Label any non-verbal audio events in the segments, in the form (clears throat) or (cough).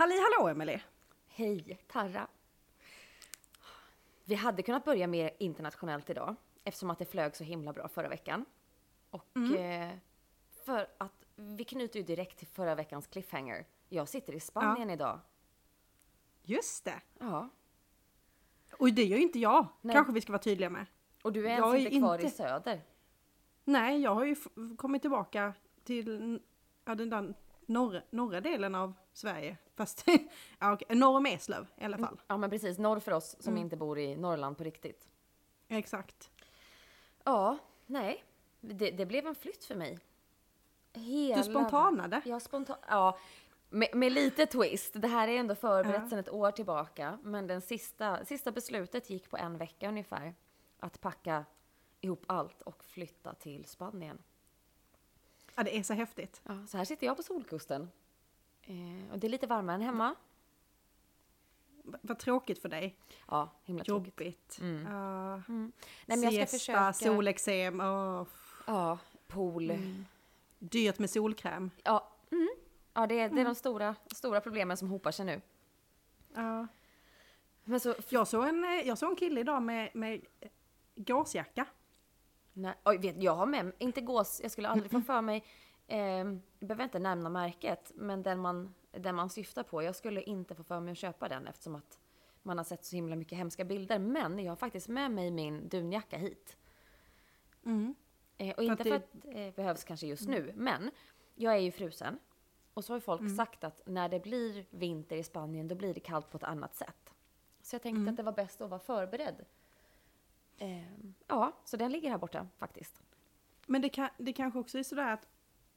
Halli hallå Emelie! Hej, Tarra. Vi hade kunnat börja mer internationellt idag eftersom att det flög så himla bra förra veckan. Och eh, för att vi knyter ju direkt till förra veckans cliffhanger. Jag sitter i Spanien idag. Just det! Ja. Och det gör ju inte jag, Nej. kanske vi ska vara tydliga med. Och du är Jag ens är inte kvar i inte- söder. Nej, jag har ju kommit tillbaka till ja, den där norra, norra delen av Sverige. Fast, (laughs) ja, okej, norr om Eslöv i alla fall. Ja men precis, norr för oss som inte bor i Norrland på riktigt. Exakt. Ja, nej. Det, det blev en flytt för mig. Hela... Du spontanade. Ja, spontan... Ja, med, med lite twist. Det här är ändå förberett Ja. sedan ett år tillbaka. Men den sista, sista beslutet gick på en vecka ungefär. Att packa ihop allt och flytta till Spanien. Ja, det är så häftigt. Ja, så här sitter jag på Solkusten. Eh, och det är lite varmare än hemma. V- Vad tråkigt för dig. Ja, himla tråkigt. Jobbigt. Mm. Ja, Nej, men jag ska siesta, försöka... solexem, åh, Ja, pool. dyrt med solkräm. Ja, mm. ja det, är- det är de stora, stora problemen som hopar sig nu. Ja. Men så, Jag, såg en, eh, jag såg en kille idag med, med gåsjacka. Nej, oj, vet, jag har med inte gås, jag skulle aldrig få för mig, jag behöver inte nämna märket, men den man, den man syftar på, jag skulle inte få för mig att köpa den eftersom att man har sett så himla mycket hemska bilder. Men jag har faktiskt med mig min dunjacka hit. Mm. Eh, och inte att för att det eh, behövs kanske just nu, men jag är ju frusen. Och så har ju folk sagt att när det blir vinter i Spanien, då blir det kallt på ett annat sätt. Så jag tänkte att det var bäst att vara förberedd. Eh, ja, så den ligger här borta faktiskt. Men det, kan, det kanske också är sådär att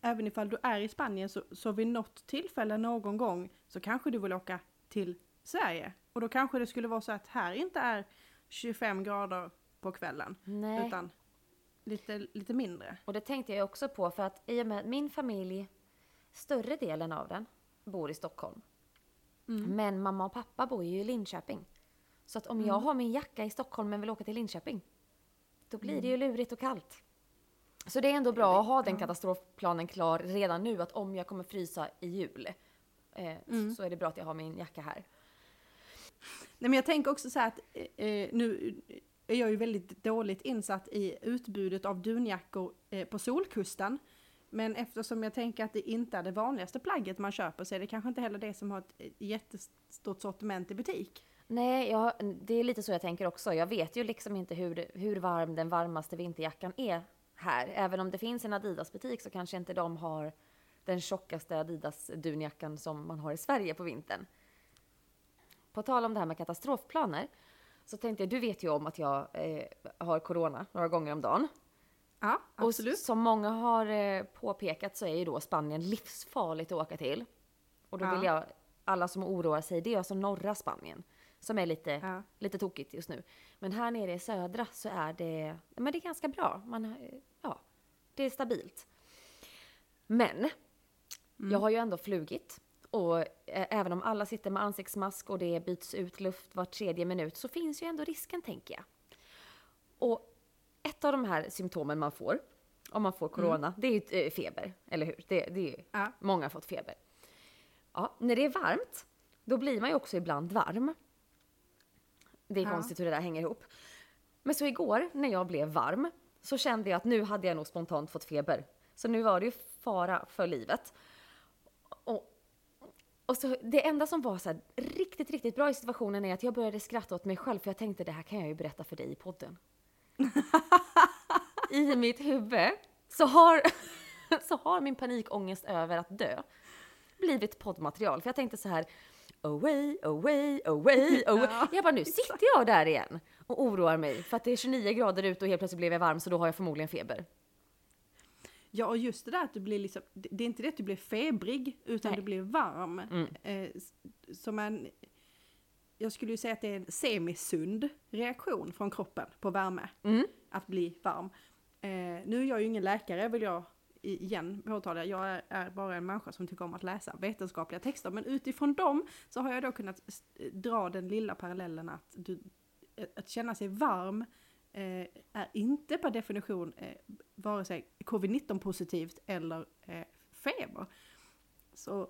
även ifall du är i Spanien så, så vid något tillfälle någon gång så kanske du vill åka till Sverige. Och då kanske det skulle vara så att här inte är 25 grader på kvällen. Nej. Utan lite, lite mindre. Och det tänkte jag också på för att i och med att min familj, större delen av den, bor i Stockholm. Men mamma och pappa bor ju i Linköping. Så att om jag har min jacka i Stockholm men vill åka till Linköping, då blir det ju lurigt och kallt. Så det är ändå bra att ha den katastrofplanen klar redan nu, att om jag kommer frysa i jul, eh, så- så är det bra att jag har min jacka här. Nej men jag tänker också så här att eh, eh, nu är jag ju väldigt dåligt insatt i utbudet av dunjackor eh, på Solkusten. Men eftersom jag tänker att det inte är det vanligaste plagget man köper så är det kanske inte heller det som har ett jättestort sortiment i butik. Nej, jag, det är lite så jag tänker också. Jag vet ju liksom inte hur, hur varm den varmaste vinterjackan är här. Även om det finns en Adidas-butik så kanske inte de har den tjockaste Adidas-dunjackan som man har i Sverige på vintern. På tal om det här med katastrofplaner så tänkte jag, du vet ju om att jag eh, har corona några gånger om dagen. Ja, Och absolut. s- som många har eh, påpekat så är ju då Spanien livsfarligt att åka till. Och då Ja. vill jag, alla som oroar sig, det är alltså norra Spanien. Som är lite, Ja. lite tokigt just nu. Men här nere i södra så är det, men det är ganska bra. Man, ja, det är stabilt. Men, jag har ju ändå flugit. Och eh, även om alla sitter med ansiktsmask och det byts ut luft var tredje minut så finns ju ändå risken tänker jag. Och ett av de här symptomen man får om man får corona, det är ju eh, feber, eller hur? Det, det är ju, Ja. Många har fått feber. Ja, när det är varmt, då blir man ju också ibland varm. Det är Ja. konstigt hur det där hänger ihop. Men så igår när jag blev varm så kände jag att nu hade jag nog spontant fått feber. Så nu var det ju fara för livet. Och, och så det enda som var så här riktigt, riktigt bra i situationen är att jag började skratta åt mig själv för jag tänkte det här kan jag ju berätta för dig i podden. (laughs) I mitt huvud så har, (laughs) så har min panikångest över att dö blivit poddmaterial. För jag tänkte så här away, away, away, (laughs) away. Ja, jag bara nu sitter jag där igen och oroar mig för att det är 29 grader ute och helt plötsligt blev jag varm så då har jag förmodligen feber. Ja, och just det där att du blir liksom, det är inte det att du blir febrig, utan Nej. du blir varm. Mm. Eh, som en, jag skulle ju säga att det är en semisund reaktion från kroppen på värme, Mm. att bli varm. Eh, nu är jag ju ingen läkare vill jag igen påtala, jag är, är bara en människa som tycker om att läsa vetenskapliga texter, men utifrån dem så har jag då kunnat dra den lilla parallellen att, du, att känna sig varm eh, är inte per definition eh, vare sig covid-19 positivt eller eh, feber. Så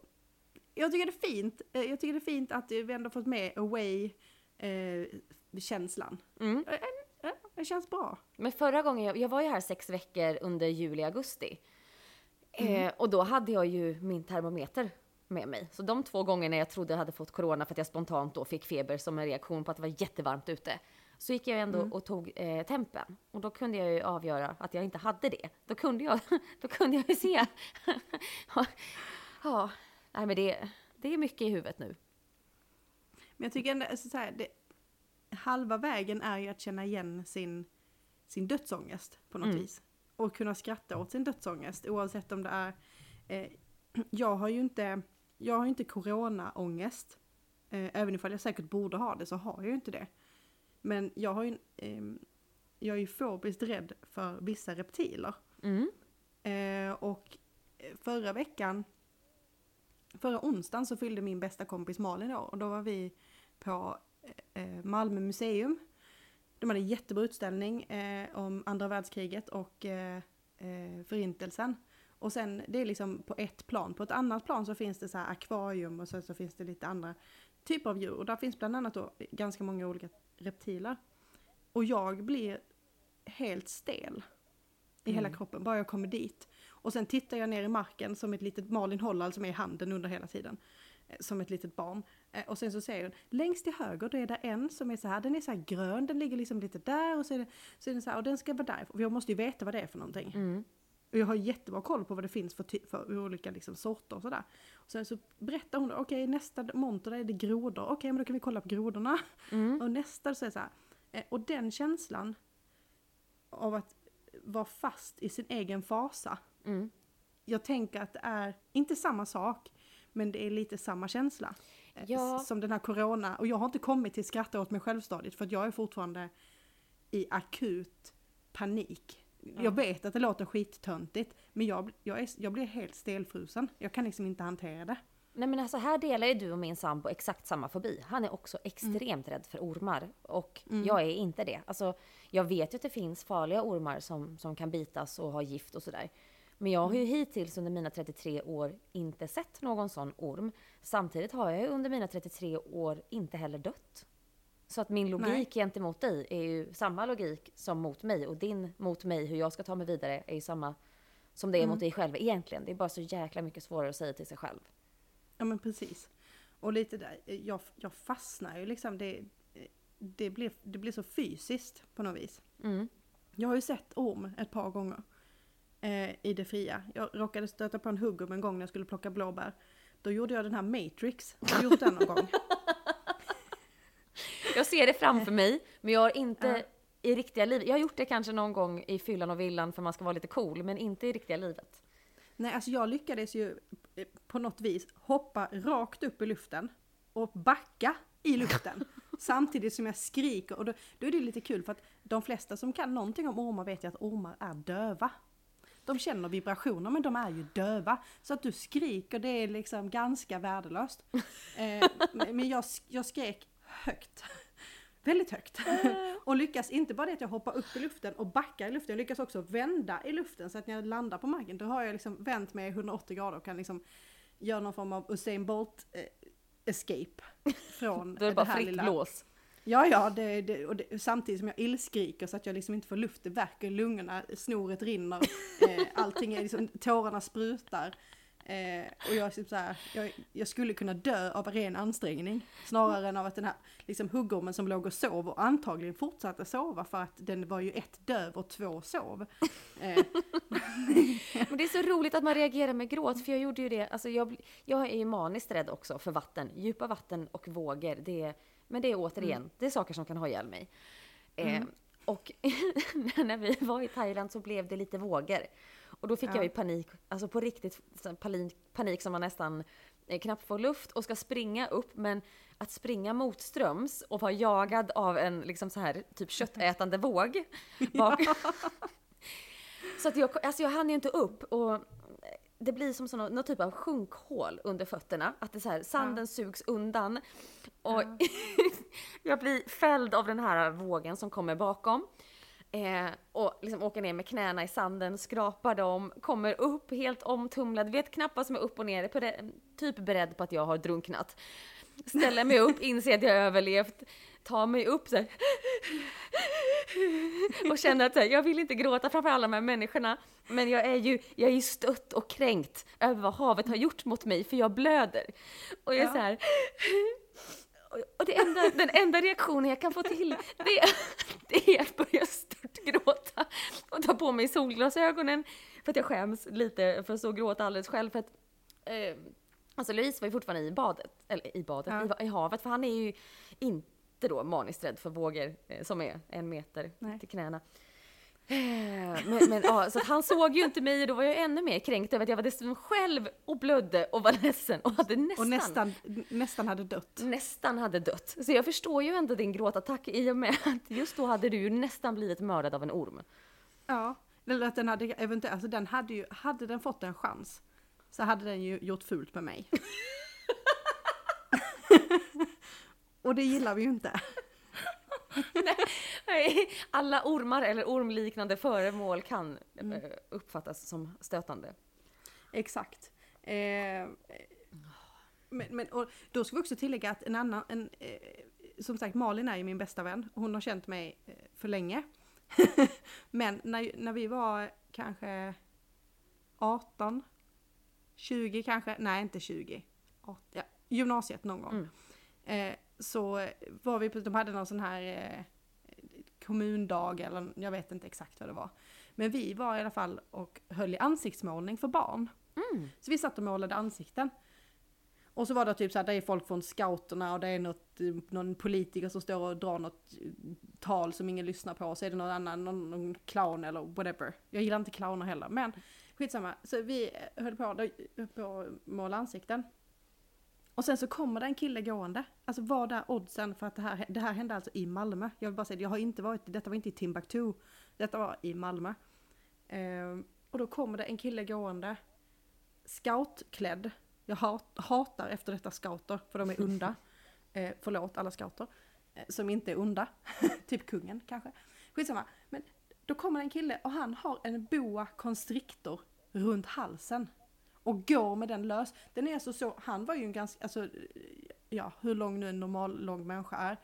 jag tycker det är fint. Eh, Jag tycker det är fint att vi ändå fått med away-känslan. Mm. det känns bra. Men förra gången, jag, jag var ju här sex veckor under juli, augusti. Mm. Eh, och då hade jag ju min termometer med mig. Så de två gångerna jag trodde jag hade fått corona för att jag spontant då fick feber som en reaktion på att det var jättevarmt ute. Så gick jag ändå Mm. och tog eh, tempen. Och då kunde jag ju avgöra att jag inte hade det. Då kunde jag, (laughs) då kunde jag ju se. (laughs) ja, nej men det, det är mycket i huvudet nu. Men jag tycker ändå, alltså, så här, det, halva vägen är ju att känna igen sin, sin dödsångest på något Mm. vis. Och kunna skratta åt sin dödsångest oavsett om det är... Eh, (clears throat) jag har ju inte, jag har inte coronaångest. Eh, även ifall jag säkert borde ha det så har jag ju inte det. Men jag har ju, ehm, jag är ju fobiskt rädd för vissa reptiler. Mm. Eh, och eh, förra veckan, förra onsdagen så fyllde min bästa kompis Malin år och då var vi på eh, Malmö museum. De hade en jättebra utställning eh, om andra världskriget och eh, eh, förintelsen. Och sen, det är liksom på ett plan. På ett annat plan så finns det så akvarium och sen så finns det lite andra typer av djur. Och där finns bland annat då ganska många olika reptiler. Och jag blir helt stel i hela Mm. kroppen, bara jag kommer dit. Och sen tittar jag ner i marken som ett litet, Malin håller alltså med i handen under hela tiden. eh, Som ett litet barn. Eh, Och sen så säger hon, längst till höger då är det en som är så här, den är så här grön, den ligger liksom lite där och så är, det, så är den så här, och den ska vara där. Och jag måste ju veta vad det är för någonting. Mm. Och jag har jättebra koll på vad det finns för, för olika liksom sorter och sådär. Och sen så berättar hon, okej nästa monter där är det grodor, okej men då kan vi kolla på grodorna. Mm. Och nästa så är det så här, eh, och den känslan av att vara fast i sin egen fasa. Mm. Jag tänker att det är, inte samma sak, men det är lite samma känsla. Eh, Ja. Som den här corona, och jag har inte kommit till skratta åt mig själv-stadiet för att jag är fortfarande i akut panik. Jag vet att det låter skittöntigt, men jag, jag, är, jag blir helt stelfrusen. Jag kan liksom inte hantera det. Nej men alltså här delar ju du och min sambo exakt samma fobi. Han är också extremt rädd för ormar. Och jag är inte det. Alltså jag vet ju att det finns farliga ormar som, som kan bitas och ha gift och sådär. Men jag har ju hittills under mina 33 år inte sett någon sån orm. Samtidigt har jag ju under mina 33 år inte heller dött. Så att min logik Nej. gentemot dig är ju samma logik som mot mig. Och din mot mig, hur jag ska ta mig vidare, är ju samma som det är mot dig själv egentligen. Det är bara så jäkla mycket svårare att säga till sig själv. Ja men precis. Och lite där, jag, jag fastnar ju liksom, det, det, blir, det blir så fysiskt på något vis. Mm. Jag har ju sett orm ett par gånger eh, i det fria. Jag råkade stöta på en huggorm en gång när jag skulle plocka blåbär. Då gjorde jag den här Matrix. Har du gjort den någon gång? (laughs) Jag ser det framför mig, men jag har inte Ja. i riktiga livet. Jag har gjort det kanske någon gång i fyllan och villan för man ska vara lite cool, men inte i riktiga livet. Nej, alltså jag lyckades ju eh, på något vis hoppa rakt upp i luften och backa i luften (laughs) samtidigt som jag skriker. Och då, då är det lite kul för att de flesta som kan någonting om ormar vet ju att ormar är döva. De känner vibrationer men de är ju döva. Så att du skriker det är liksom ganska värdelöst. (laughs) Eh, men jag, jag skrek högt. Väldigt högt. Och lyckas inte bara det att jag hoppar upp i luften och backar i luften, jag lyckas också vända i luften så att när jag landar på marken då har jag liksom vänt mig 180 grader och kan liksom göra någon form av Usain Bolt eh, escape (laughs) från Då är det bara här fritt lilla- blås. Ja, ja, det, det, och det, samtidigt som jag illskriker så att jag liksom inte får luft, det värker lungorna, snoret rinner, (laughs) eh, allting är liksom, tårarna sprutar. Eh, och jag, typ så här, jag, jag skulle kunna dö av ren ansträngning snarare än av att den här liksom, huggormen som låg och sov och antagligen fortsatte sova för att den var ju ett döv och två sov. Eh, (laughs) Men det är så roligt att man reagerar med gråt, för jag gjorde ju det. Alltså jag, jag är ju maniskt rädd också för vatten. Djupa vatten och vågor. Det är, men det är återigen, det är saker som kan ha ihjäl mig. Eh, och (laughs) när vi var i Thailand så blev det lite vågor. Och då fick Ja. jag ju panik, alltså på riktigt panik, panik som man nästan eh, knappt får luft och ska springa upp. Men att springa motströms och vara jagad av en liksom så här typ köttätande våg. (laughs) Bak, (laughs) så att jag, alltså jag hann ju inte upp och det blir som sån, någon typ av sjunkhål under fötterna. Att det så här, sanden sugs undan. Och (laughs) jag blir fälld av den här vågen som kommer bakom. Eh, och liksom åker ner med knäna i sanden, skrapar dem, kommer upp helt omtumlad, vet knappt vad som är upp och ner, är typ beredd på att jag har drunknat. Ställer mig upp, inser att jag har överlevt, tar mig upp så här, och känner att här, jag vill inte gråta framför alla de här människorna, men jag är ju, jag är ju stött och kränkt över vad havet har gjort mot mig, för jag blöder. Och jag är Ja. så här, och det enda, den enda reaktionen jag kan få till, det, är- det är att börja störtgråta och ta på mig solglasögonen för att jag skäms lite för att stå och gråta alldeles själv för att eh, Alltså Louise var ju fortfarande i badet, eller i badet, Ja. i, i havet, för han är ju inte då maniskt rädd för vågor eh, som är en meter Nej. till knäna. Eh, Men, men ja, så att han såg ju inte mig och då var jag ännu mer kränkt över att jag var dessutom själv och blödde och var ledsen och hade nästan, Och nästan, nästan hade dött. nästan hade dött. Så jag förstår ju ändå din gråtattack i och med att just då hade du ju nästan blivit mördad av en orm. Ja, eller att den hade eventuellt, alltså den hade ju, hade den fått en chans så hade den ju gjort fult med mig. (laughs) Och det gillar vi ju inte. Nej, Alla ormar eller ormliknande föremål kan eh, uppfattas som stötande. Exakt. Eh, men, men då ska vi också tillägga att en annan, en, eh, som sagt Malin är ju min bästa vän. Hon har känt mig eh, för länge. (laughs) men när, när vi var kanske 18, 20 kanske, nej inte 20, 18, ja, gymnasiet någon gång. Eh, så var vi på, de hade någon sån här eh, kommundag eller jag vet inte exakt vad det var. Men vi var i alla fall och höll i ansiktsmålning för barn. Så vi satt och målade ansikten. Och så var det typ så här, det är folk från scouterna och det är något, någon politiker som står och drar något eh, tal som ingen lyssnar på. Och så är det någon annan, någon, någon clown eller whatever. Jag gillar inte clowner heller, men skitsamma. Så vi eh, höll på, att måla ansikten. Och sen så kommer det en kille gående. Alltså vad är oddsen för att det här, det här hände alltså i Malmö. Jag vill bara säga jag har inte varit, detta var inte i Timbuktu. Detta var i Malmö. Ehm, och då kommer det en kille gående. Scoutklädd. Jag hat, hatar efter detta scouter, för de är onda. (laughs) Eh, förlåt alla scouter. Eh, som inte är onda. (laughs) typ kungen kanske. Skitsamma. Men då kommer det en kille och han har en boa constrictor runt halsen. Och går med den lös. Den är alltså så, han var ju en ganska, alltså, ja hur lång nu en normal lång människa är.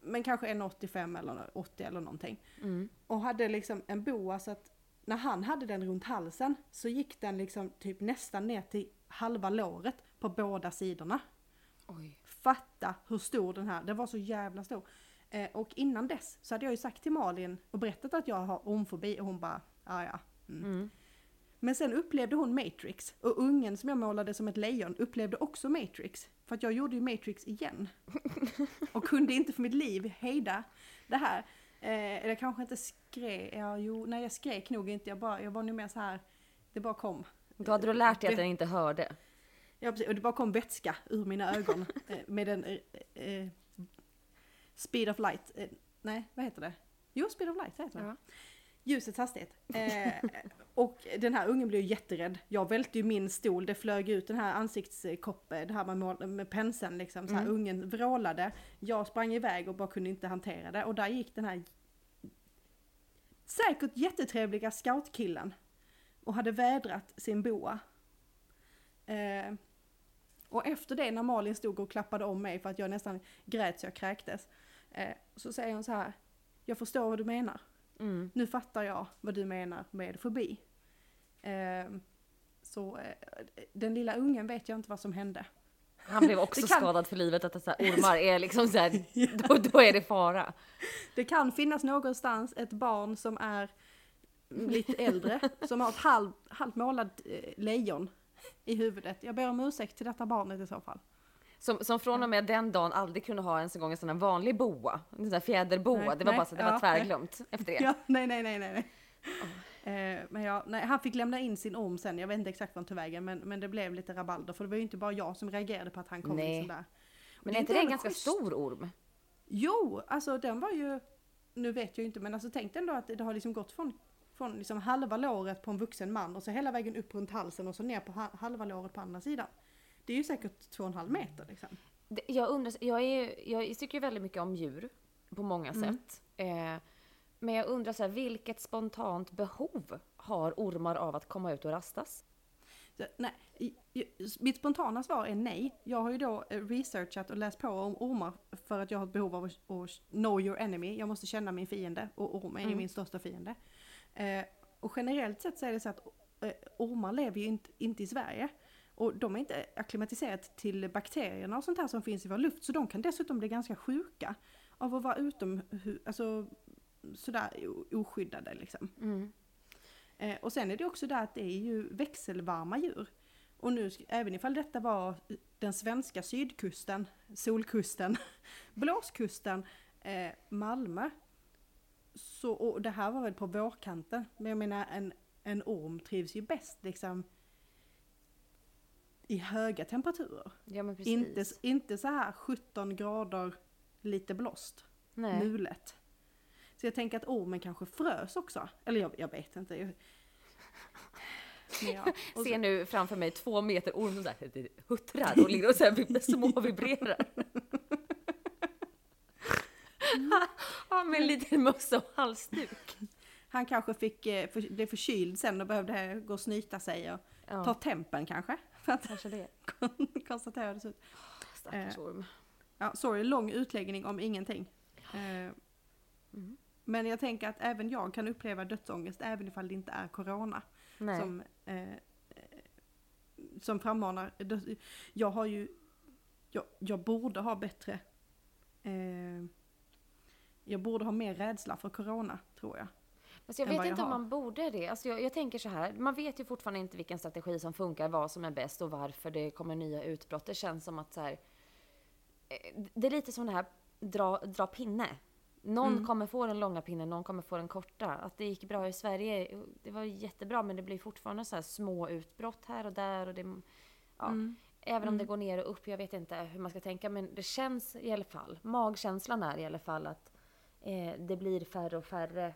Men kanske en 85 eller 80 eller någonting. Och hade liksom en boa så att när han hade den runt halsen så gick den liksom typ nästan ner till halva låret på båda sidorna. Oj. Fatta hur stor den här, den var så jävla stor. Eh, och innan dess så hade jag ju sagt till Malin och berättat att jag har ormfobi och hon bara, ja ja. Mm. Men sen upplevde hon Matrix och ungen som jag målade som ett lejon upplevde också Matrix. För att jag gjorde ju Matrix igen. (laughs) och kunde inte för mitt liv hejda det här. Eh, eller kanske inte skrek, ja jo, nej jag skrek nog inte, jag, bara, jag var nog mer så här. det bara kom. Då hade du lärt dig att den inte hörde. Ja, precis. Och det bara kom vätska ur mina ögon (laughs) eh, med en eh, eh, speed of light. Eh, nej, vad heter det? Jo, speed of light heter det. Ja. Ljusets hastighet. Eh, och den här ungen blev ju jätterädd. Jag välte ju min stol, det flög ut den här ansiktskoppen, det här med, med penseln liksom. Så här, Ungen vrålade, jag sprang iväg och bara kunde inte hantera det. Och där gick den här säkert jättetrevliga scoutkillen och hade vädrat sin boa. Eh, och efter det när Malin stod och klappade om mig för att jag nästan grät så jag kräktes. Eh, så säger hon så här, jag förstår vad du menar. Mm. Nu fattar jag vad du menar med fobi. Eh, så eh, den lilla ungen vet jag inte vad som hände. Han blev (laughs) också kan- skadad för livet, att så ormar (laughs) är liksom så här, då, då är det fara. Det kan finnas någonstans ett barn som är lite äldre, som har ett halv, halvt målat eh, lejon i huvudet. Jag ber om ursäkt till detta barnet i så fall. Som, som från och med den dagen aldrig kunde ha ens en gång en sån här vanlig boa. En sån här fjäderboa. Nej, det var nej, bara så, det ja, var tvärglömt efter det. Ja, nej, nej, nej, nej. nej. Eh, men ja, nej, han fick lämna in sin orm sen, jag vet inte exakt vad han tog vägen, men, men det blev lite rabalder för det var ju inte bara jag som reagerade på att han kom Nej. liksom där. Och Men är inte det en ganska schysst. stor orm? Jo, alltså den var ju, nu vet jag ju inte, men alltså tänk ändå att det har liksom gått från, från liksom halva låret på en vuxen man och så hela vägen upp runt halsen och så ner på ha- halva låret på andra sidan. Det är ju säkert två och en halv meter liksom. Det- Jag undrar, jag, är, jag tycker ju väldigt mycket om djur på många Mm. sätt. Eh, Men jag undrar så här, vilket spontant behov har ormar av att komma ut och rastas? Nej, mitt spontana svar är nej. Jag har ju då eh, researchat och läst på om ormar för att jag har ett behov av att, know your enemy. Jag måste känna min fiende och ormen är Mm. min största fiende. Eh, och generellt sett så är det så att eh, ormar lever ju inte, inte i Sverige. Och de är inte akklimatiserade till bakterierna och sånt här som finns i vår luft. Så de kan dessutom bli ganska sjuka av att vara utom, alltså sådär oskyddade liksom. Mm. Eh, och sen är det också där att det är ju växelvarma djur. Och nu, även ifall detta var den svenska sydkusten, solkusten, (laughs) blåskusten, eh, Malmö. Så, och det här var väl på vårkanten. Men jag menar en, en orm trivs ju bäst liksom i höga temperaturer. Ja men precis. Inte, inte så här 17 grader lite blåst Nej. mulet. Så jag tänker att ormen kanske frös också. Eller jag, jag vet inte. Jag... (laughs) Ja. Så, Ser nu framför mig två meter orm som där huttrar och ligger och så här vib- (laughs) små vibrerar. ja, med en liten mössa och halsduk. han kanske fick, eh, för, blev förkyld sen och behövde gå och snyta sig och ta Ja, tempen kanske. För att kanske det. (laughs) konstatera det så. ut. Stackars Eh. orm. Ja, sorry, lång utläggning om ingenting. Eh, Mm. Men jag tänker att även jag kan uppleva dödsångest även ifall det inte är corona. Nej. som, eh, som frammanar. döds- Jag har ju, jag, jag borde ha bättre, eh, jag borde ha mer rädsla för corona tror jag. Alltså jag vet inte om man borde det. Alltså jag, jag tänker så här, man vet ju fortfarande inte vilken strategi som funkar, vad som är bäst och varför det kommer nya utbrott. Det känns som att så här, eh, det är lite som det här dra, dra pinne. Någon Mm. kommer få den långa pinnen, någon kommer få den korta. Att det gick bra i Sverige, det var jättebra, men det blir fortfarande så här små utbrott här och där. Och det, ja, Mm. Även om Mm. det går ner och upp, jag vet inte hur man ska tänka, men det känns i alla fall, magkänslan är i alla fall att eh, det blir färre och färre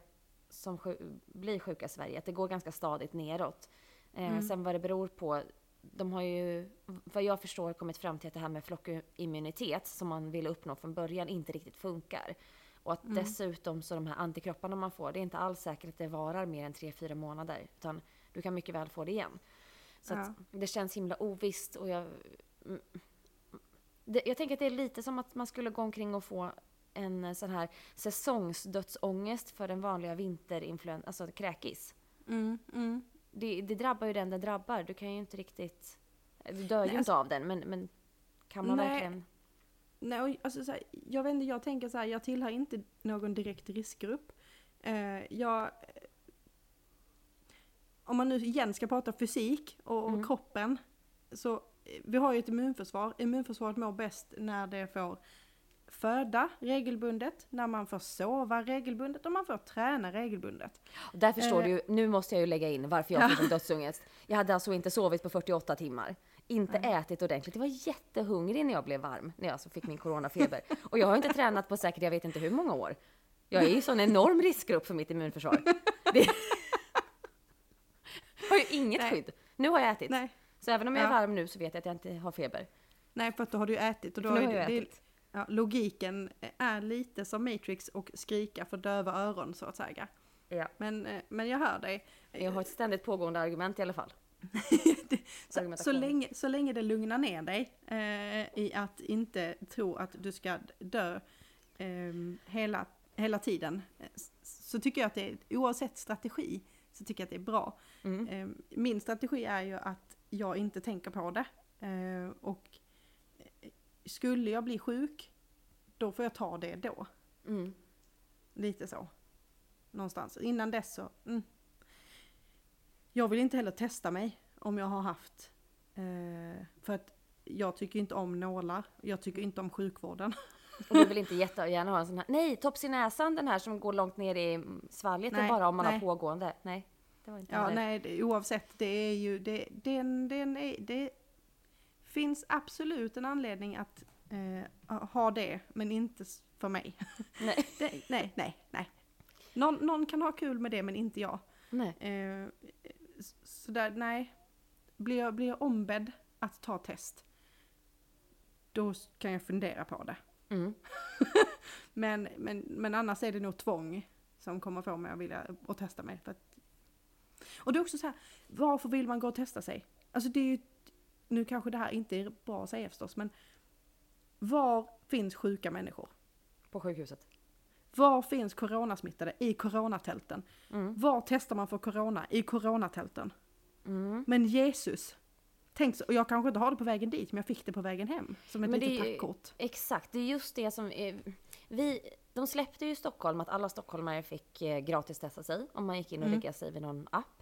som sju- blir sjuka i Sverige. Att det går ganska stadigt neråt. Eh, Mm. Sen vad det beror på, de har ju, vad jag förstår, kommit fram till att det här med flockimmunitet som man ville uppnå från början inte riktigt funkar. Och att Mm. dessutom så de här antikropparna man får, det är inte alls säkert att det varar mer än 3-4 månader. Utan du kan mycket väl få det igen. Så att det känns himla ovisst och jag... mm, Det, jag tänker att det är lite som att man skulle gå omkring och få en eh, sån här säsongsdödsångest för den vanliga vinterinfluensan, alltså kräkis. Mm, mm. Det, det drabbar ju den det drabbar. Du kan ju inte riktigt... Du dör ju Nej, inte av den, men, men kan man Nej. verkligen... Nej, och alltså, så här, jag vet inte, jag tänker så här, jag tillhör inte någon direkt riskgrupp. Eh, jag, om man nu igen ska prata fysik och, och Mm. kroppen, så eh, vi har ju ett immunförsvar. Immunförsvaret mår bäst när det får föda regelbundet, när man får sova regelbundet och man får träna regelbundet. Där förstår Eh. du ju, nu måste jag ju lägga in varför jag fick en dödsångest. Jag hade alltså inte sovit på 48 timmar. Inte ätit ordentligt. Jag var jättehungrig när jag blev varm, när jag alltså fick min coronafeber. Och jag har inte tränat på säkert jag vet inte hur många år. Jag är ju sån enorm riskgrupp för mitt immunförsvar. Det (laughs) har ju inget Nej. skydd. Nu har jag ätit. Nej, Så även om jag är Ja. varm nu så vet jag att jag inte har feber. nej för att då har du ätit och då För nu har jag ätit. Ja, logiken är lite som Matrix och skrika för döva öron så att säga. Ja. Men, eh, men jag hör dig. Jag har ett ständigt pågående argument i alla fall. (laughs) Så, så, länge, så länge det lugnar ner dig eh, i att inte tro att du ska dö eh, hela, hela tiden. eh, Så tycker jag att det är, oavsett strategi, så tycker jag att det är bra. Mm. Eh, min strategi är ju att jag inte tänker på det. Eh, och skulle jag bli sjuk, då får jag ta det då. Mm. Lite så. Någonstans. Innan dess så... Mm. Jag vill inte heller testa mig om jag har haft... Eh, för att jag tycker inte om nålar. Jag tycker inte om sjukvården. Och du vill inte jättegärna ha en sån här, nej, tops i näsan den här som går långt ner i svalget är Nej, bara om man har nej. pågående. Nej, det var inte Ja, heller. nej, det, oavsett. Det är ju... Det, den, den är, det finns absolut en anledning att eh, ha det, men inte för mig. (laughs) Nej. Det, nej, nej, nej. Någon, någon kan ha kul med det, men inte jag. nej. Eh, så där, nej. Blir jag, blir jag ombedd att ta test, då kan jag fundera på det. Mm. (laughs) Men, men, men annars är det nog tvång som kommer få mig att vilja att testa mig. För att... Och det är också så här, varför vill man gå och testa sig? Alltså det är ju, nu kanske det här inte är bra att säga förstås, men var finns sjuka människor? På sjukhuset. Var finns coronasmittade? I coronatälten. Mm. Var testar man för corona? I coronatälten. Mm. Men Jesus, tänk så, och jag kanske inte har det på vägen dit, men jag fick det på vägen hem. Som ett Men litet tackkort. Exakt, det är just det som är, vi, de släppte ju i Stockholm att alla stockholmare fick eh, gratis testa sig om man gick in och Mm. lägga sig vid någon app.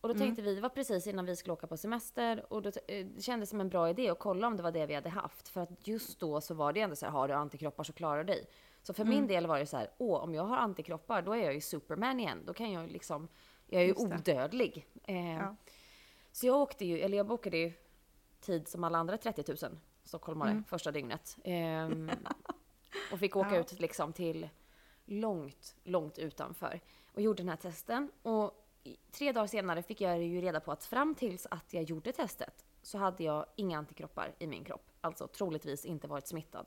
Och då tänkte vi, det var precis innan vi skulle åka på semester och då, eh, det kändes som en bra idé att kolla om det var det vi hade haft. För att just då så var det ändå så här, har du antikroppar så klarar du dig. Så för Mm. min del var det så här, åh om jag har antikroppar då är jag ju superman igen. Då kan jag ju liksom, jag är ju odödlig. Eh, Ja. Så jag åkte ju, eller jag bokade ju tid som alla andra 30 000 stockholmare Mm. första dygnet. Ehm, (laughs) och fick åka Ja. ut liksom till långt, långt utanför. Och gjorde den här testen. Och tre dagar senare fick jag ju reda på att fram tills att jag gjorde testet så hade jag inga antikroppar i min kropp. Alltså troligtvis inte varit smittad.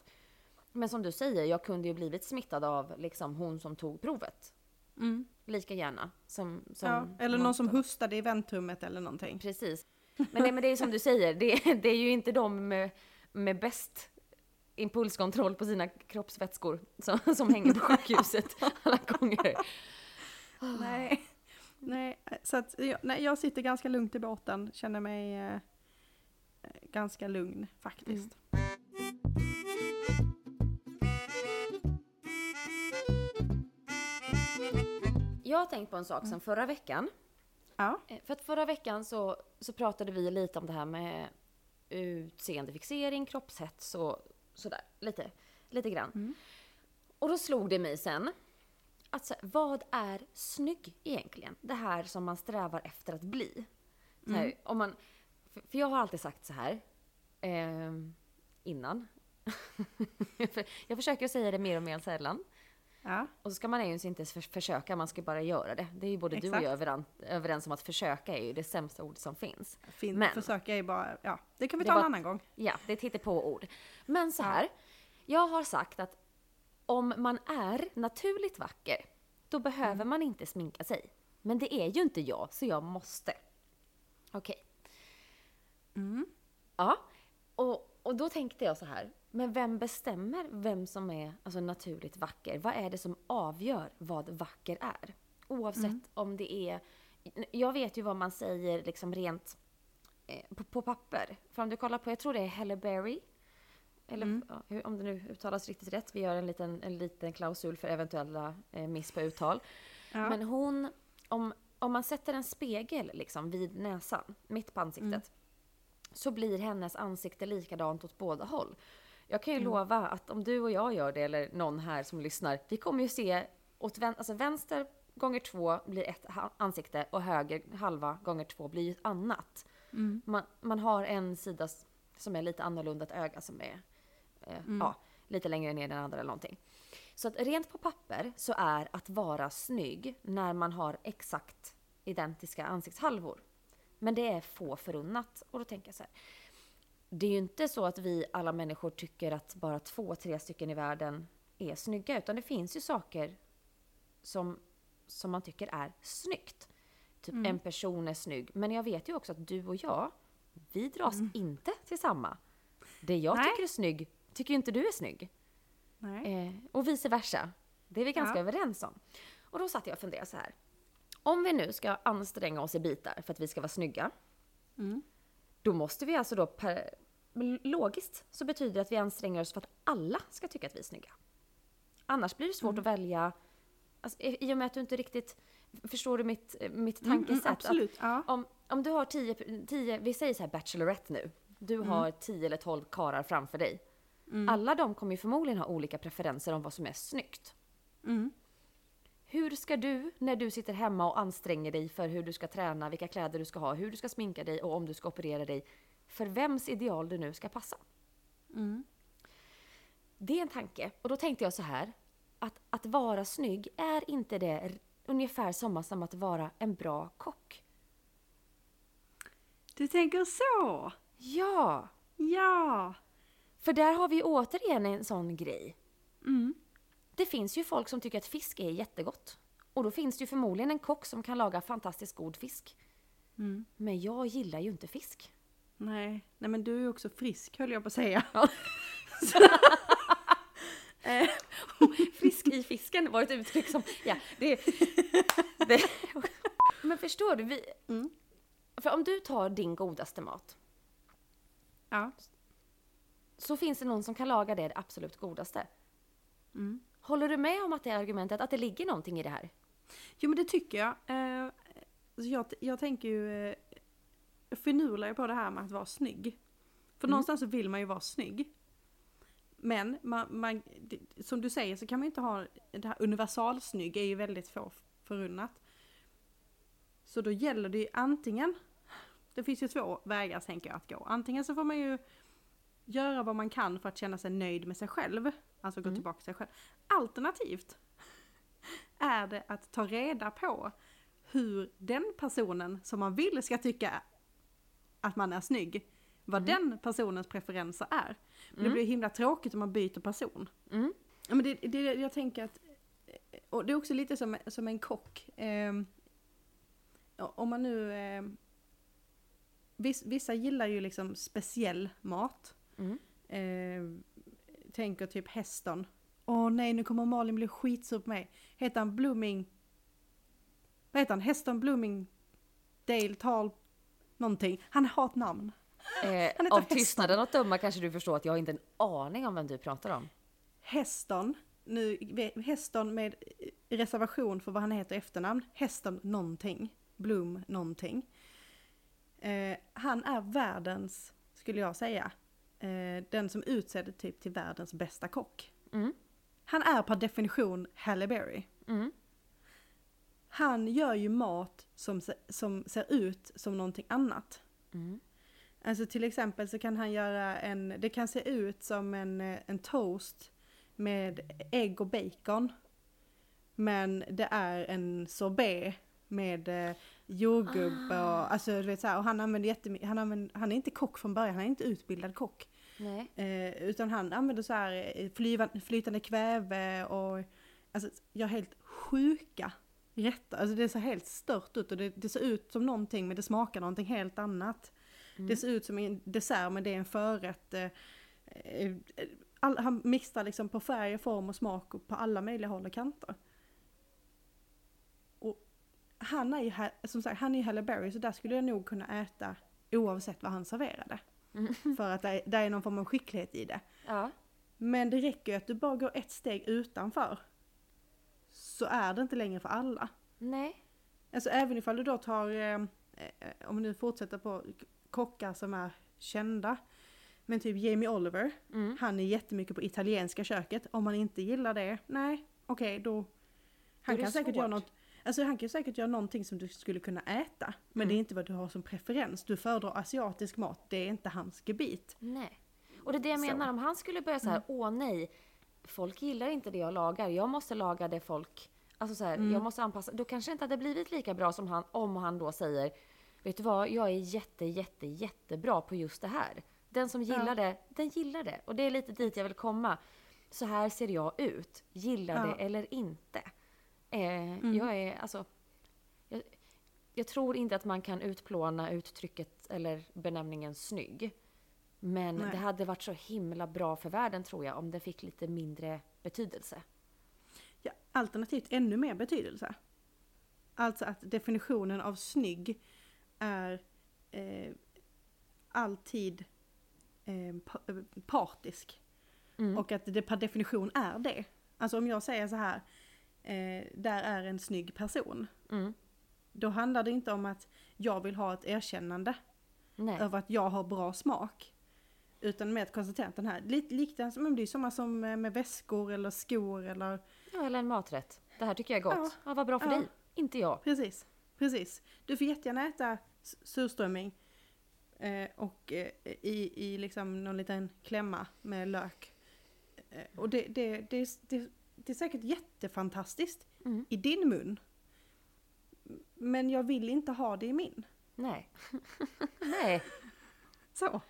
Men som du säger, jag kunde ju blivit smittad av liksom hon som tog provet. Mm. Lika gärna som... som Ja, eller någon som hustade i väntrummet eller någonting. Precis. Men det, men det är som du säger, det, det är ju inte de med, med bäst impulskontroll på sina kroppsvätskor som, som hänger på sjukhuset alla gånger. (laughs) Nej. Nej, så att jag, nej, jag sitter ganska lugnt i båten, känner mig eh, ganska lugn faktiskt. Jag har tänkt på en sak sen förra veckan. Ja. Eh, För att förra veckan så, så pratade vi lite om det här med utseendefixering, kroppshets och sådär. Lite, lite grann. Mm. Och då slog det mig sen att så, här, vad är snygg egentligen? Det här som man strävar efter att bli. Så här, Mm. om man, för, för jag har alltid sagt så här ehm, innan. (laughs) Jag försöker säga det mer och mer sällan. Ja. Och så ska man ju inte ens för, försöka, man ska bara göra det. Det är ju både du och Exakt. jag överens, överens om att försöka är ju det sämsta ord som finns. Fin, Men- Försöka är bara, ja, det kan vi ta en var- annan gång. Ja, det är ett hittepå-ord. Men så Ja. här, jag har sagt att om man är naturligt vacker, då behöver Mm. man inte sminka sig. Men det är ju inte jag, så jag måste. Okej. Mm. Ja, och, och då tänkte jag så här, men vem bestämmer vem som är alltså, naturligt vacker? Vad är det som avgör vad vacker är? Oavsett Mm. om det är... Jag vet ju vad man säger liksom rent eh, på, på papper. För om du kollar på, jag tror det är Halle Berry. Eller Mm. ja, om det nu uttalas riktigt rätt. Vi gör en liten, en liten klausul för eventuella eh, miss på uttal. Ja. Men hon, om, om man sätter en spegel liksom vid näsan, mitt på ansiktet, Mm. så blir hennes ansikte likadant åt båda håll. Jag kan ju Mm. lova att om du och jag gör det, eller någon här som lyssnar, vi kommer ju se åt vän, alltså vänster gånger två blir ett ansikte och höger halva gånger två blir ett annat. Mm. Man, man har en sida som är lite annorlunda, ett öga som är Mm. ja, lite längre ner än den andra eller någonting. Så att rent på papper så är att vara snygg när man har exakt identiska ansiktshalvor. Men det är få förunnat. Och då tänker jag så här. Det är ju inte så att vi alla människor tycker att bara två, tre stycken i världen är snygga. Utan det finns ju saker som, som man tycker är snyggt. Typ Mm. en person är snygg. Men jag vet ju också att du och jag, vi dras inte till samma. Det jag Nej. tycker är snygg, tycker inte du är snygg. Nej. Eh, och vice versa. Det är vi ganska Ja. överens om. Och då satt jag och funderade så här. Om vi nu ska anstränga oss i bitar för att vi ska vara snygga. Mm. Då måste vi alltså då, per, logiskt så betyder det att vi anstränger oss för att alla ska tycka att vi är snygga. Annars blir det svårt Mm. att välja, alltså, i och med att du inte riktigt, förstår du mitt, eh, mitt Mm, tankesätt? mm, absolut. Ja. om, om du har tio, tio, vi säger så här Bachelorette nu. Du Mm. har tio eller tolv karar framför dig. Mm. Alla de kommer ju förmodligen ha olika preferenser om vad som är snyggt. Mm. Hur ska du, när du sitter hemma och anstränger dig för hur du ska träna, vilka kläder du ska ha, hur du ska sminka dig och om du ska operera dig, för vems ideal du nu ska passa? Mm. Det är en tanke. Och då tänkte jag så här, att, att vara snygg, är inte det ungefär samma som att vara en bra kock? Du tänker så? Ja! Ja! För där har vi återigen en sån grej. Mm. Det finns ju folk som tycker att fisk är jättegott. Och då finns det ju förmodligen en kock som kan laga fantastiskt god fisk. Mm. Men jag gillar ju inte fisk. Nej, nej men du är ju också frisk höll jag på att säga. Ja. (laughs) (laughs) Eh, Frisk i fisken var ett uttryck som, ja, det, det (laughs) Men förstår du, vi, Mm. för om du tar din godaste mat ja. Så finns det någon som kan laga det, absolut godaste. Mm. Håller du med om att det är argumentet, att det ligger någonting i det här? Jo men det tycker jag. Eh, alltså jag, jag tänker ju, eh, jag finurlar ju på det här med att vara snygg. För Mm. någonstans så vill man ju vara snygg. Men man, man, som du säger så kan man inte ha, det här universalsnygg är ju väldigt få förunnat. Så då gäller det ju antingen, det finns ju två vägar tänker jag att gå. Antingen så får man ju göra vad man kan för att känna sig nöjd med sig själv. Alltså gå Mm. tillbaka till sig själv. Alternativt (laughs) är det att ta reda på hur den personen som man vill ska tycka att man är snygg, vad den personens preferenser är. Men Det blir himla tråkigt om man byter person. Mm. Ja, men det, det, jag tänker att, och det är också lite som, som en kock. Eh, om man nu, eh, viss, vissa gillar ju liksom speciell mat. Mm. Eh, tänker typ häston. Åh nej, nu kommer Malin bli skitsur på mig. Heter han Blooming... Vad heter han? Häston Blooming... Dale Tal... Någonting. Han har ett namn. Eh, av tystnaden att döma kanske du förstår att jag har inte en aning om vem du pratar om. Häston. Nu, Häston med reservation för vad han heter efternamn. Häston någonting. Bloom någonting. Eh, han är världens, skulle jag säga, eh, den som utsedd typ till världens bästa kock. Mm. Han är per definition Halle Berry. Mm. Han gör ju mat som, som ser ut som någonting annat. Mm. Alltså till exempel så kan han göra en, det kan se ut som en, eh, en toast med ägg och bacon. Men det är en sorbet med eh, jordgubb och, alltså du vet så här, och han använder jättemycket, han, använder, han är inte kock från början, han är inte utbildad kock. Eh, utan han använder så här eh, flytande kväve och alltså gör helt sjuka rätter. Alltså det ser helt stört ut och det, det ser ut som någonting men det smakar någonting helt annat. Det ser ut som en dessert men det är en förrätt. Eh, eh, all, han mixar liksom på färg, form och smak och på alla möjliga håll och kanter. Och han är ju, som sagt, han är ju Halle Berry så där skulle jag nog kunna äta oavsett vad han serverade. För att det är, det är någon form av skicklighet i det. Ja. Men det räcker ju att du bara går ett steg utanför. Så är det inte längre för alla. Nej. Alltså även ifall du då tar, eh, eh, om vi nu fortsätter på kockar som är kända. Men typ Jamie Oliver, Mm. han är jättemycket på italienska köket. Om man inte gillar det, nej, okej då. Han kan säkert göra svårt. något, alltså han kan säkert göra någonting som du skulle kunna äta. Men Mm. det är inte vad du har som preferens. Du föredrar asiatisk mat, det är inte hans gebit. Nej. Och det är det jag Så. Mm. menar, om han skulle börja så här, åh nej, folk gillar inte det jag lagar, jag måste laga det folk, alltså så här, Mm. jag måste anpassa, då kanske det inte hade blivit lika bra som han, om han då säger, vet du vad, jag är jätte, jätte, jättebra på just det här. Den som gillar Ja. det, den gillar det. Och det är lite dit jag vill komma. Så här ser jag ut, gillar Ja. det eller inte. Eh, Mm. Jag är, alltså, jag, jag tror inte att man kan utplåna uttrycket eller benämningen snygg. Men Nej. det hade varit så himla bra för världen tror jag om det fick lite mindre betydelse. Ja, alternativt ännu mer betydelse. Alltså att definitionen av snygg är eh, alltid eh, eh, partisk. Mm. Och att det per definition är det. Alltså om jag säger så här, eh, där är en snygg person. Mm. Då handlar det inte om att jag vill ha ett erkännande Nej. över att jag har bra smak. Utan mer att konstatera att den här, lite men det är samma som eh, med väskor eller skor eller Ja, eller en maträtt. Det här tycker jag är gott. Ja. Ja, vad bra för Ja. dig. Inte jag. Precis, precis. Du får jättegärna äta surströmming eh, och eh, i, i liksom någon liten klämma med lök. Eh, och det, det, det, det, det är säkert jättefantastiskt Mm. i din mun. Men jag vill inte ha det i min. Nej. (laughs) Nej. Så.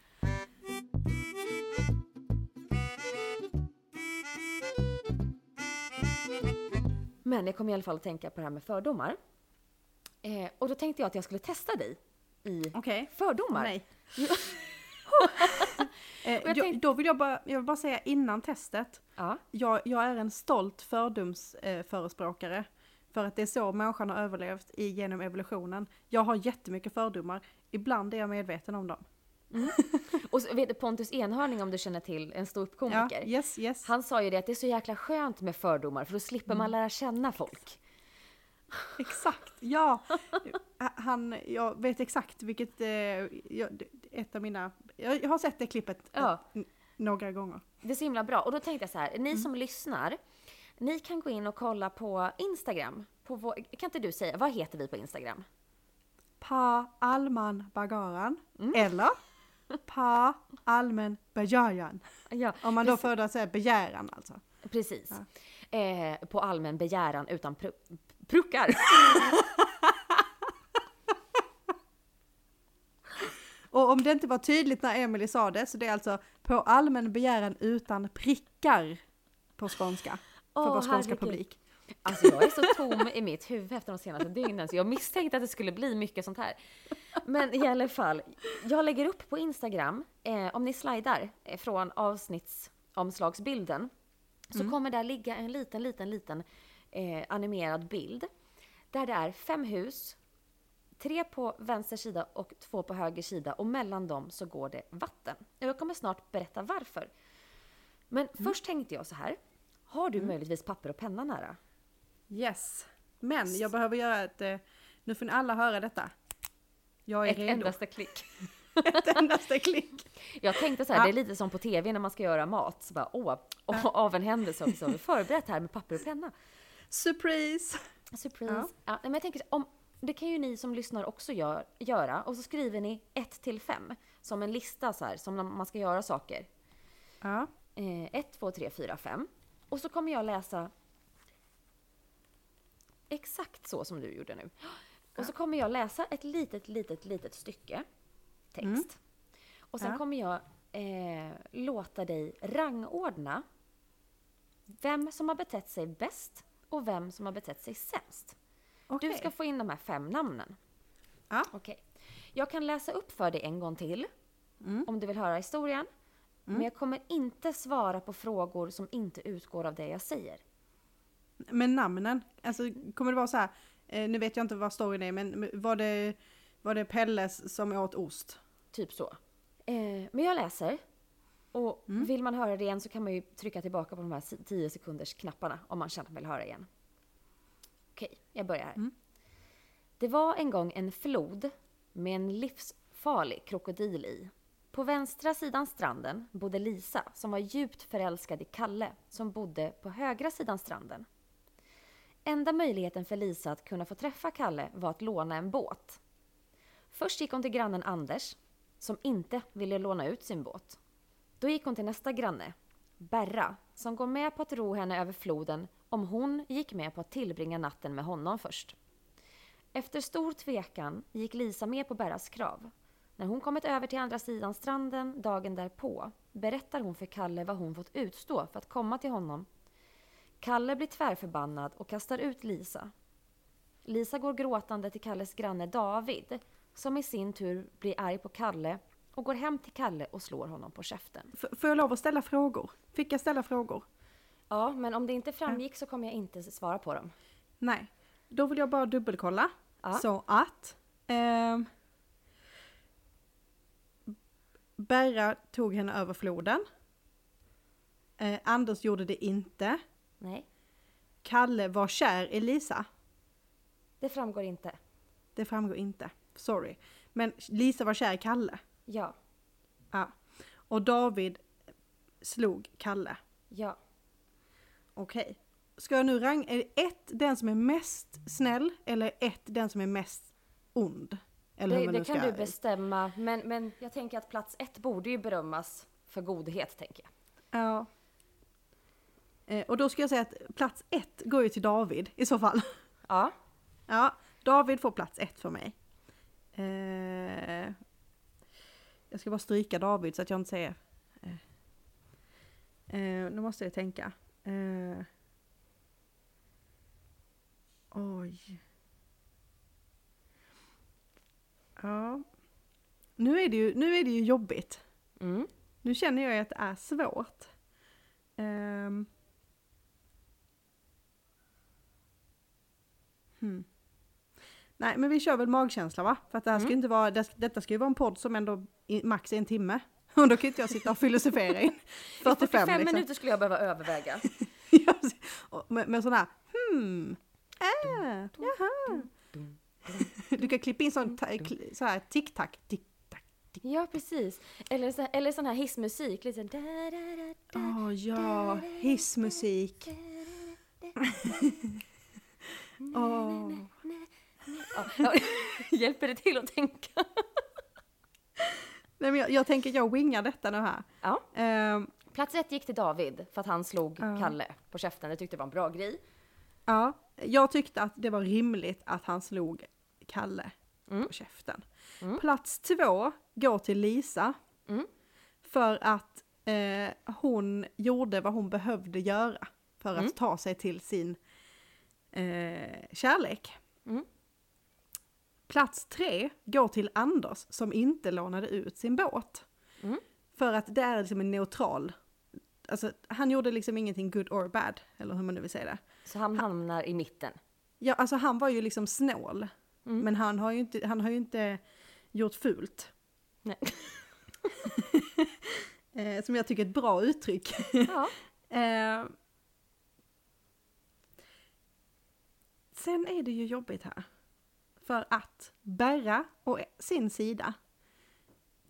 Men jag kom i alla fall att tänka på det här med fördomar. Eh, och då tänkte jag att jag skulle testa dig i Okej. fördomar. Nej. (laughs) (laughs) eh, jag jag, Då vill jag bara, jag vill bara säga innan testet. Ja. Jag, jag är en stolt fördomsförespråkare. Eh, för att det är så människan har överlevt i, genom evolutionen. Jag har jättemycket fördomar. Ibland är jag medveten om dem. Och så, vet du Pontus Enhörning om du känner till, en ståuppkomiker. Ja, yes, yes. Han sa ju det att det är så jäkla skönt med fördomar för då slipper Mm. man lära känna folk. Exakt, ja. (laughs) Han, jag vet exakt vilket, eh, jag, ett av mina, jag har sett det klippet Ja. några gånger. Det är så himla bra. Och då tänkte jag så här, Mm. ni som lyssnar, ni kan gå in och kolla på Instagram. På vår, kan inte du säga, vad heter vi på Instagram? Pa Alman Bagaran, Mm. eller Pa Allmän Begäran. Ja, Om man då föredrar säga begäran alltså. precis. Eh, på allmän begäran utan pru- pruckar. (laughs) Och om det inte var tydligt när Emily sa det, så det är alltså på allmän begäran utan prickar på skånska. För Åh, vår skånska herregud. publik. Alltså jag är så tom i mitt huvud efter de senaste dygnen så jag misstänkte att det skulle bli mycket sånt här. Men i alla fall, jag lägger upp på Instagram, eh, om ni slidar eh, från avsnittsomslagsbilden, så kommer där ligga en liten, liten, liten eh, animerad bild. Där det är fem hus, tre på vänster sida och två på höger sida och mellan dem så går det vatten. Jag kommer snart berätta varför. Men först tänkte jag så här, har du möjligtvis papper och penna nära? Yes. Men jag behöver göra ett, eh, nu får ni alla höra detta. Jag är Ett redo. endaste klick. (laughs) Ett endaste klick. Jag tänkte så här, Ja. det är lite som på TV när man ska göra mat. Så bara, åh, och av en händelse har vi förberett här med papper och penna. (laughs) Surprise! Surprise. Ja. Ja. men jag tänker, om, det kan ju ni som lyssnar också gör, göra. Och så skriver ni 1 till 5 som en lista så här, som man ska göra saker. Ja. 1, 2, 3, 4, 5. Och så kommer jag läsa exakt så som du gjorde nu. Och så kommer jag läsa ett litet, litet, litet stycke text. Och sen Ja. kommer jag eh, låta dig rangordna vem som har betett sig bäst och vem som har betett sig sämst. Okej. Du ska få in de här fem namnen. Ja. Okej. Jag kan läsa upp för dig en gång till Mm. om du vill höra historien. Men jag kommer inte svara på frågor som inte utgår av det jag säger. Men namnen, alltså kommer det vara så här, eh, nu vet jag inte vad storyn är, men var det, var det Pelles som åt ost? Typ så. Eh, men jag läser. Och Mm. vill man höra det igen så kan man ju trycka tillbaka på de här 10 sekunders knapparna om man känner att man vill höra igen. Okej, jag börjar här. Mm. Det var en gång en flod med en livsfarlig krokodil i. På vänstra sidan stranden bodde Lisa som var djupt förälskad i Kalle som bodde på högra sidan stranden. Enda möjligheten för Lisa att kunna få träffa Kalle var att låna en båt. Först gick hon till grannen Anders som inte ville låna ut sin båt. Då gick hon till nästa granne, Berra, som går med på att ro henne över floden om hon gick med på att tillbringa natten med honom först. Efter stor tvekan gick Lisa med på Berras krav. När hon kommit över till andra sidan stranden dagen därpå berättar hon för Kalle vad hon fått utstå för att komma till honom. Kalle blir tvärförbannad och kastar ut Lisa. Lisa går gråtande till Kalles granne David som i sin tur blir arg på Kalle och går hem till Kalle och slår honom på käften. F- får jag lov att ställa frågor? Fick jag ställa frågor? Ja, men om det inte framgick så kommer jag inte svara på dem. Nej. Då vill jag bara dubbelkolla. Ja. Så att ehm, Berra tog henne över floden. Eh, Anders gjorde det inte. Nej, Kalle var kär i Lisa. det framgår inte. Det framgår inte. Sorry. Men Lisa var kär i Kalle. Ja, Ja. Och David slog Kalle. ja. Okej. Ska jag nu rang... Är det ett den som är mest snäll eller ett den som är mest ond? Eller hur Det, man det nu kan ska... du bestämma, men, men jag tänker att plats ett borde ju berömmas för godhet, tänker jag. Ja. Eh, och då ska jag säga att plats ett går ju till David i så fall. Ja, Ja, David får plats ett för mig. Eh, jag ska bara stryka David så att jag inte säger... Eh, eh, nu måste jag tänka. Eh, Oj. Ja. Nu är det ju, nu är det ju jobbigt. Mm. Nu känner jag att det är svårt. Ehm. Hmm. Nej men vi kör väl magkänsla va? För att det här ska ju inte vara, det, detta ska ju vara en podd som ändå i, max är en timme. Och då kan inte jag sitta och filosofera in 45, 45 liksom. minuter skulle jag behöva överväga. Ja, med, med sån här hmm, äh, jaha. Du kan klippa in sån, så här tic-tac, tic-tac. Ja, precis. Eller, så, eller sån här hissmusik. Da, Åh ja, hissmusik. Åh. Ja, ja, (laughs) hjälper det till att tänka? Nej, men jag, jag tänker jag wingar detta nu här. Ja. Ehm, Plats ett gick till David för att han slog Ja. Kalle på käften. Det tyckte det var en bra grej. ja, jag tyckte att det var rimligt att han slog Kalle Mm. på käften. Mm. Plats två går till Lisa. Mm. För att eh, hon gjorde vad hon behövde göra för att Mm. ta sig till sin eh, kärlek. Plats tre går till Anders som inte lånade ut sin båt. Mm. För att det är liksom en neutral, alltså han gjorde liksom ingenting good or bad, eller hur man nu vill säga det. Så han hamnar i mitten. Ja, alltså han var ju liksom snål, Mm. men han har ju inte, han har ju inte gjort fult. Nej. (laughs) eh, som jag tycker är ett bra uttryck. Ja. (laughs) Eh, sen är det ju jobbigt här. För att Berra och sin sida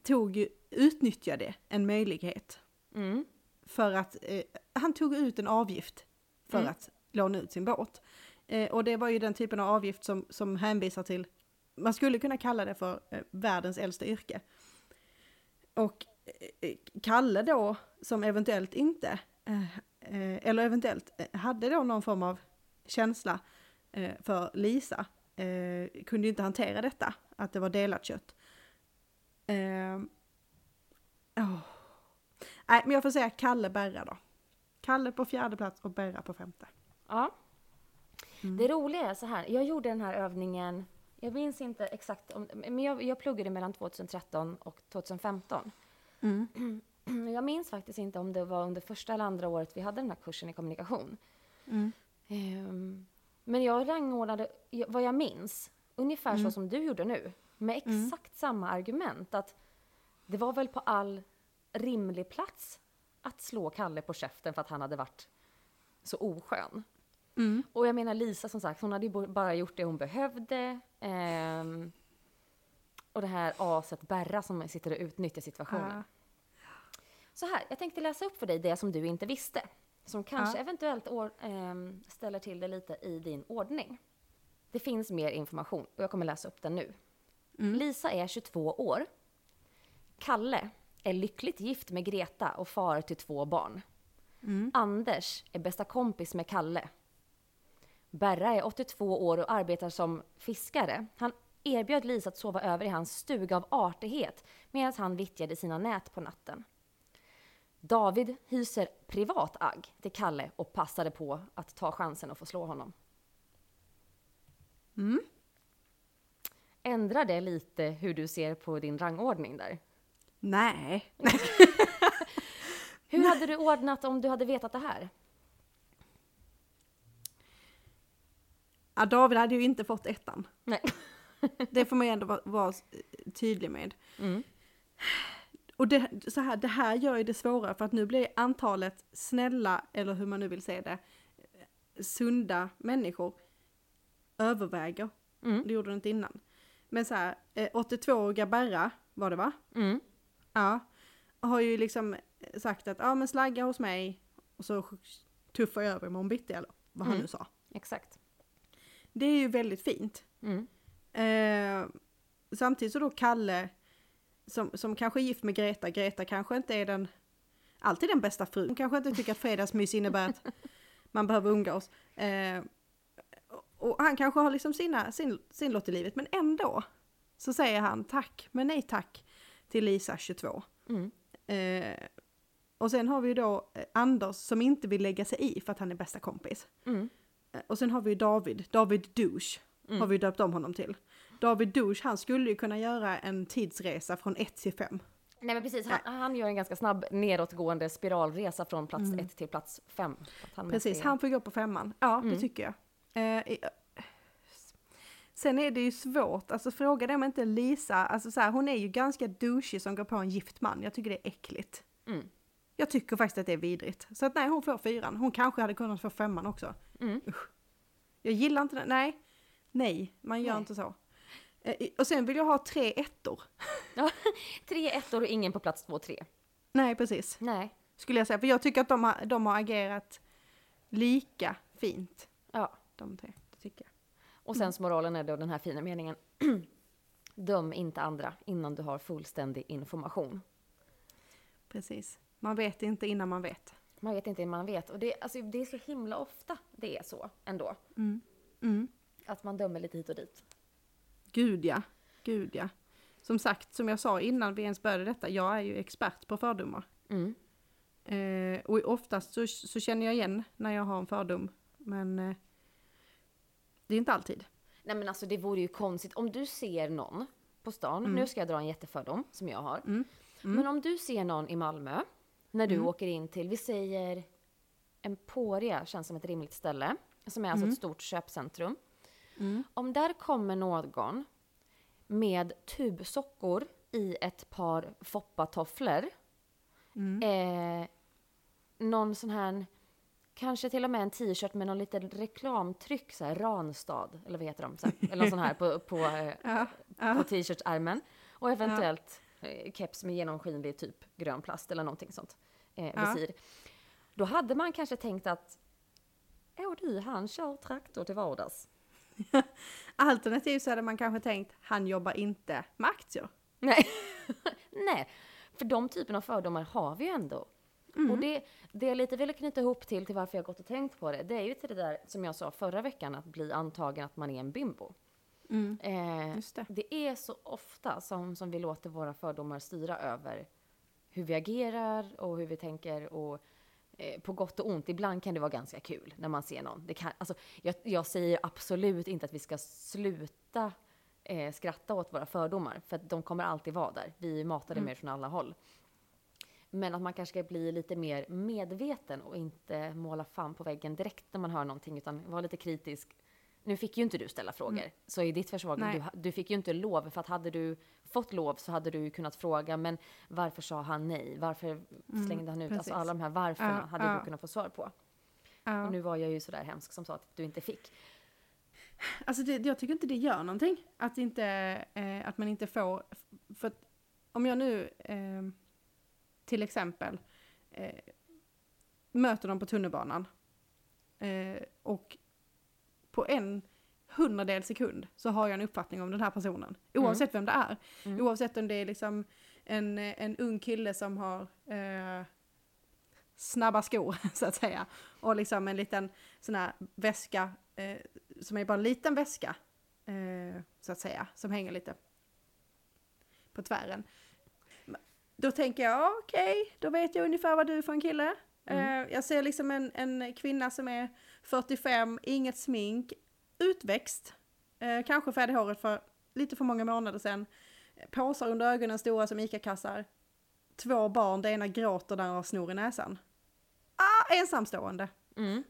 tog utnyttjade en möjlighet Mm. för att, eh, han tog ut en avgift för Mm. att låna ut sin båt. Eh, och det var ju den typen av avgift som, som hänvisar till, man skulle kunna kalla det för eh, världens äldsta yrke. Och eh, Kalle då, som eventuellt inte, eh, eh, eller eventuellt eh, hade då någon form av känsla eh, för Lisa, eh, kunde inte hantera detta, att det var delat kött. Eh, åh. Nej, men jag får säga Kalle Berra då. Kalle på fjärde plats och Berra på femte. ja. Mm. Det roliga är så här. Jag gjorde den här övningen. Jag minns inte exakt om, men jag, jag pluggade mellan 2013 och 2015. Mm. (clears throat) Jag minns faktiskt inte om det var under första eller andra året vi hade den här kursen i kommunikation. Mm. Ehm, men jag rangordnade vad jag minns, ungefär Mm. så som du gjorde nu, med exakt samma argument. Att det var väl på all rimlig plats att slå Kalle på käften för att han hade varit så oskön. Mm. Och jag menar Lisa som sagt, hon hade ju bara gjort det hon behövde. Ehm, och det här aset Berra som sitter och utnyttjar situationen. Ja. Så här, jag tänkte läsa upp för dig det som du inte visste. Som kanske Ja. eventuellt or, ehm, ställer till det lite i din ordning. Det finns mer information och jag kommer läsa upp den nu. Mm. Lisa är 22 år. Kalle är lyckligt gift med Greta och far till två barn. Mm. Anders är bästa kompis med Kalle. Berra är 82 år och arbetar som fiskare. Han erbjöd Lisa att sova över i hans stuga av artighet medan han vittjade sina nät på natten. David hyser privat agg till Kalle och passade på att ta chansen att få slå honom. Mm. Ändrar det lite hur du ser på din rangordning där? Nej. (laughs) Hur hade du ordnat om du hade vetat det här? Ja, David hade ju inte fått ettan. Nej. (laughs) Det får man ju ändå vara, vara tydlig med. Mm. Och det, så här, det här gör ju det svårare för att nu blir antalet snälla, eller hur man nu vill säga det, sunda människor överväger. Mm. Det gjorde det inte innan. Men så här, eh, 82-åriga Berra var det va? Mm. Ja. Har ju liksom sagt att ja men slagga hos mig och så tuffar jag över imorgon bitti eller vad han Mm. nu sa. Exakt. Det är ju väldigt fint. Mm. Eh, samtidigt så då Kalle som, som kanske är gift med Greta, Greta kanske inte är den alltid den bästa frun. Hon kanske inte tycker att fredagsmys innebär att man behöver umgås. Eh, och- han kanske har liksom sina, sin, sin lott i livet men ändå så säger han tack men nej tack till Lisa 22. Mm. Eh, och sen har vi ju då eh, Anders som inte vill lägga sig i för att han är bästa kompis. Mm. Eh, Och sen har vi ju David, David Douche Mm. har vi döpt om honom till. David Douche, han skulle ju kunna göra en tidsresa från 1 till 5. Nej men precis, han, han gör en ganska snabb nedåtgående spiralresa från plats ett till plats fem. Att han Precis, mest är- han får gå på femman. Ja, Mm. det tycker jag. Eh, sen är det ju svårt, alltså fråga det om inte Lisa, alltså så här, hon är ju ganska douchig som går på en gift man. Jag tycker det är äckligt. Mm. Jag tycker faktiskt att det är vidrigt. Så att nej, hon får fyran. Hon kanske hade kunnat få femman också. Mm. Usch. Jag gillar inte det. Nej, nej, man gör Nej. inte så. Eh, och sen vill jag ha tre ettor. (laughs) Tre ettor och ingen på plats två, tre. Nej, precis. Nej. Skulle jag säga. För jag tycker att de har, de har agerat lika fint. Ja. De tre, det tycker jag. Och sen moralen är då den här fina meningen. (clears throat) Döm inte andra innan du har fullständig information. Precis. Man vet inte innan man vet. Man vet inte hur man vet. Och det, alltså, det är så himla ofta det är så ändå. Mm. Att man dömer lite hit och dit. Gud ja. Gud ja. Som sagt, som jag sa innan vi ens började detta, jag är ju expert på fördomar. Mm. Eh, och oftast så, så känner jag igen när jag har en fördom. Men eh, det är inte alltid. Nej men alltså det vore ju konstigt om du ser någon på stan. Mm. Nu ska jag dra en jättefördom som jag har. Men om du ser någon i Malmö när Mm. du åker in till, vi säger Emporia känns som ett rimligt ställe. Som är alltså Mm. ett stort köpcentrum. Om där kommer någon med tubsockor i ett par foppatofflor. Mm. Eh, någon sån här, kanske till och med en t-shirt med någon liten reklamtryck, så här Ranstad, eller vad heter de? Så här, eller någon sån här på, på, eh, (laughs) Ja, ja. på t-shirtsärmen. Och eventuellt eh, keps med genomskinlig typ grön plast eller någonting sånt. Eh, Ja. visir. Då hade man kanske tänkt att Åh du, han kör traktor till vardags. (laughs) Alternativt så hade man kanske tänkt, han jobbar inte med aktier. Nej. (laughs) Nej, för de typen av fördomar har vi ju ändå. Och det, det jag lite ville knyta ihop till, till varför jag gått och tänkt på det, det är ju till det där som jag sa förra veckan, att bli antagen att man är en bimbo. Eh, Just det. det är så ofta som, som vi låter våra fördomar styra över hur vi agerar och hur vi tänker och eh, på gott och ont. Ibland kan det vara ganska kul när man ser någon. Det kan, alltså, jag, jag säger absolut inte att vi ska sluta eh, skratta åt våra fördomar, för att de kommer alltid vara där. Vi är matade med från alla håll. Men att man kanske ska bli lite mer medveten och inte måla fan på väggen direkt när man hör någonting, utan vara lite kritisk. Nu fick ju inte du ställa frågor, så i ditt försvar, du, du fick ju inte lov, för att hade du fått lov så hade du kunnat fråga, men varför sa han nej? Varför slängde han ut? precis. Alltså alla de här varförna Ja, hade ja. du kunnat få svar på. Ja. Och nu var jag ju sådär hemsk som sa att du inte fick. Alltså det, jag tycker inte det gör någonting. Att, inte, eh, att man inte får, för att om jag nu eh, till exempel eh, möter dem på tunnelbanan eh, och på en hundradel sekund så har jag en uppfattning om den här personen. Oavsett vem det är. Oavsett om det är liksom en, en ung kille som har eh, snabba skor (laughs) så att säga. Och liksom en liten sån här väska eh, som är bara en liten väska eh, så att säga. Som hänger lite på tvären. Då tänker jag okej, då vet jag ungefär vad du är för en kille. Eh, jag ser liksom en, en kvinna som är 45, inget smink, utväxt. Eh, kanske färgade håret för lite för många månader sedan. Påsar under ögonen stora som ICA-kassar. Två barn, det ena gråter där och snor i näsan. Ah, ensamstående. Mm.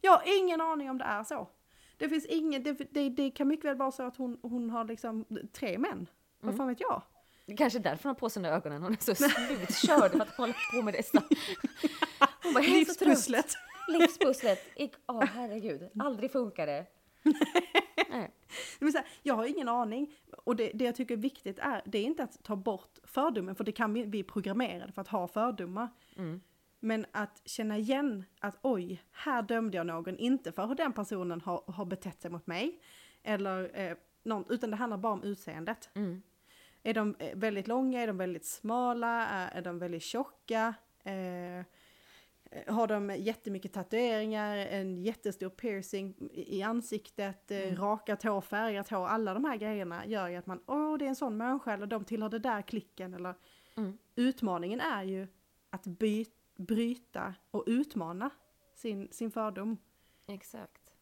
Jag har ingen aning om det är så. Det finns ingen, det, det, det kan mycket väl vara så att hon, hon har liksom tre män. Vad fan vet jag? Det kanske är därför hon har på sig de ögonen. Hon är så (laughs) slutkörd för att hålla på med detta. (laughs) Hon bara, är så trött. Livspusslet. Åh herregud, aldrig funkar det. Nej. Men så här, jag har ingen aning. Och det, det jag tycker är viktigt är, det är inte att ta bort fördomen, för det kan vi, vi är programmerade för att ha fördomar. Men att känna igen att oj, här dömde jag någon, inte för hur den personen har, har betett sig mot mig, eller eh, någon, utan det handlar bara om utseendet. Mm. Är de eh, väldigt långa, är de väldigt smala, är, är de väldigt tjocka? Eh, har de jättemycket tatueringar, en jättestor piercing i ansiktet, eh, rakat hår, färgat hår, alla de här grejerna gör ju att man, åh det är en sån människa, eller de tillhör det där klicken, eller Mm. utmaningen är ju att by, bryta och utmana sin, sin fördom. Exakt.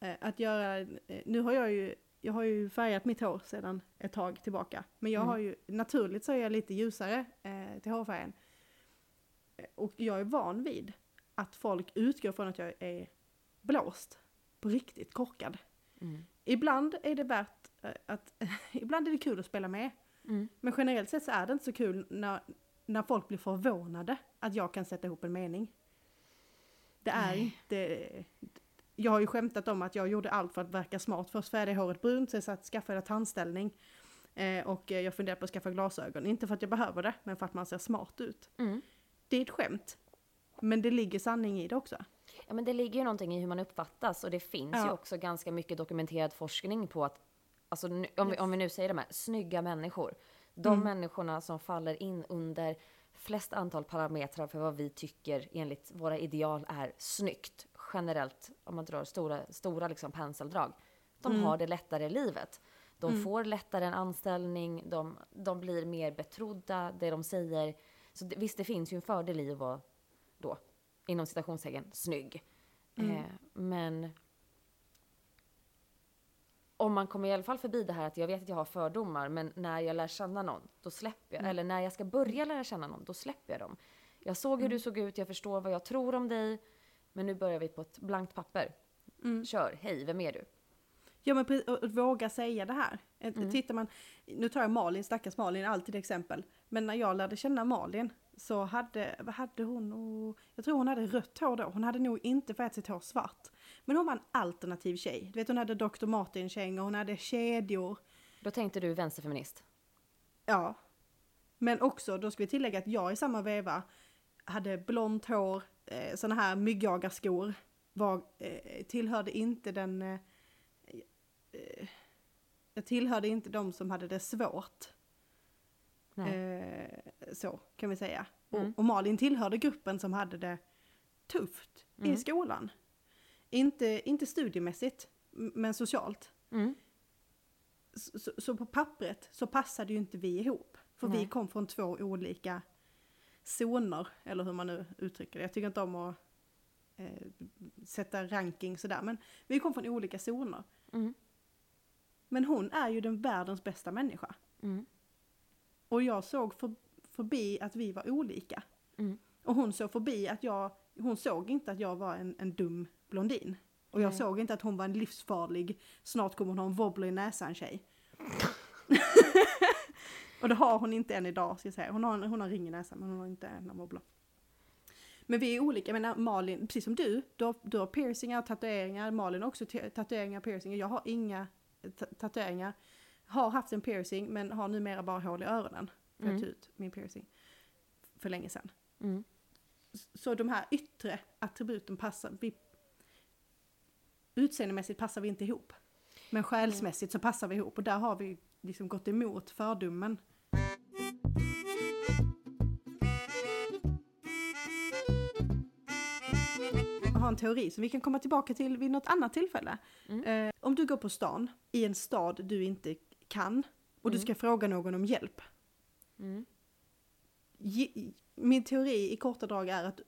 Eh, att göra, eh, nu har jag ju, jag har ju färgat mitt hår sedan ett tag tillbaka. Men jag Mm. har ju, naturligt så är jag lite ljusare eh, till hårfärgen. Och jag är van vid att folk utgår från att jag är blåst. På riktigt korkad. Mm. Ibland är det värt eh, att, (laughs) ibland är det kul att spela med. Mm. Men generellt sett så är det inte så kul när, när folk blir förvånade att jag kan sätta ihop en mening. Det är Nej. inte... Jag har ju skämtat om att jag gjorde allt för att verka smart. Först färgade jag håret brunt, sen satt, skaffade jag tandställning. Eh, och jag funderade på att skaffa glasögon. Inte för att jag behöver det, men för att man ser smart ut. Mm. Det är ett skämt. Men det ligger sanning i det också. Ja, men det ligger ju någonting i hur man uppfattas och det finns ju Ja. också ganska mycket dokumenterad forskning på att, alltså, om, vi, om vi nu säger de här, snygga människor. De Mm. människorna som faller in under flest antal parametrar för vad vi tycker enligt våra ideal är snyggt, generellt, om man drar stora, stora liksom penseldrag. De Mm. har det lättare i livet. De Mm. får lättare en anställning, de, de blir mer betrodda, det de säger. Så det, visst, det finns ju en fördel i att vara då, inom citationstecken, snygg. Mm. Eh, men om man kommer i alla fall förbi det här att jag vet att jag har fördomar, men när jag lär känna någon, då släpper jag. Mm. Eller när jag ska börja lära känna någon, då släpper jag dem. Jag såg hur Mm. du såg ut, jag förstår vad jag tror om dig, men nu börjar vi på ett blankt papper. Mm. Kör, hej, vem är du? Ja men pre- och, och våga säga det här. Ett- Mm. Tittar man, nu tar jag Malin, stackars Malin, alltid exempel. Men när jag lärde känna Malin så hade, vad hade hon, och, jag tror hon hade rött hår då. Hon hade nog inte färgat sitt hår svart. Men hon var en alternativ tjej. Du vet hon hade Dr. Martin-kängor, hon hade kedjor. Då tänkte du vänsterfeminist. Ja. Men också, då ska vi tillägga att jag i samma veva hade blont hår, eh, såna här myggjagarskor. Var, eh, tillhörde inte den... Eh, eh, jag tillhörde inte de som hade det svårt. Eh, så kan vi säga. Mm. Och, och Malin tillhörde gruppen som hade det tufft Mm. i skolan. Inte, inte studiemässigt, men socialt. Mm. Så, så, så på pappret så passade ju inte vi ihop. För vi Nej. kom från två olika zoner, eller hur man nu uttrycker det. Jag tycker inte om att eh, sätta ranking sådär, men vi kom från olika zoner. Mm. Men hon är ju den världens bästa människa. Mm. Och jag såg för, förbi att vi var olika. Mm. Och hon såg förbi att jag, hon såg inte att jag var en, en dum blondin. Och jag Nej. såg inte att hon var en livsfarlig, snart kommer hon ha en wobbler i näsan tjej. (laughs) och det har hon inte än idag ska jag säga. Hon har, hon har ring i näsan men hon har inte en wobbler. Men vi är olika, menar Malin, precis som du, du har, du har piercingar tatueringar, Malin har också ta- tatueringar och piercingar, jag har inga tatueringar. Har haft en piercing men har numera bara hål i öronen. För jag Mm. tog ut min piercing för länge sedan. Mm. Så de här yttre attributen passar, vi, utseendemässigt passar vi inte ihop. Men själsmässigt så passar vi ihop och där har vi liksom gått emot fördomen. En teori som vi kan komma tillbaka till vid något annat tillfälle. Mm. Eh, om du går på stan i en stad du inte kan och du Mm. ska fråga någon om hjälp. Mm. Ge- Min teori i korta drag är att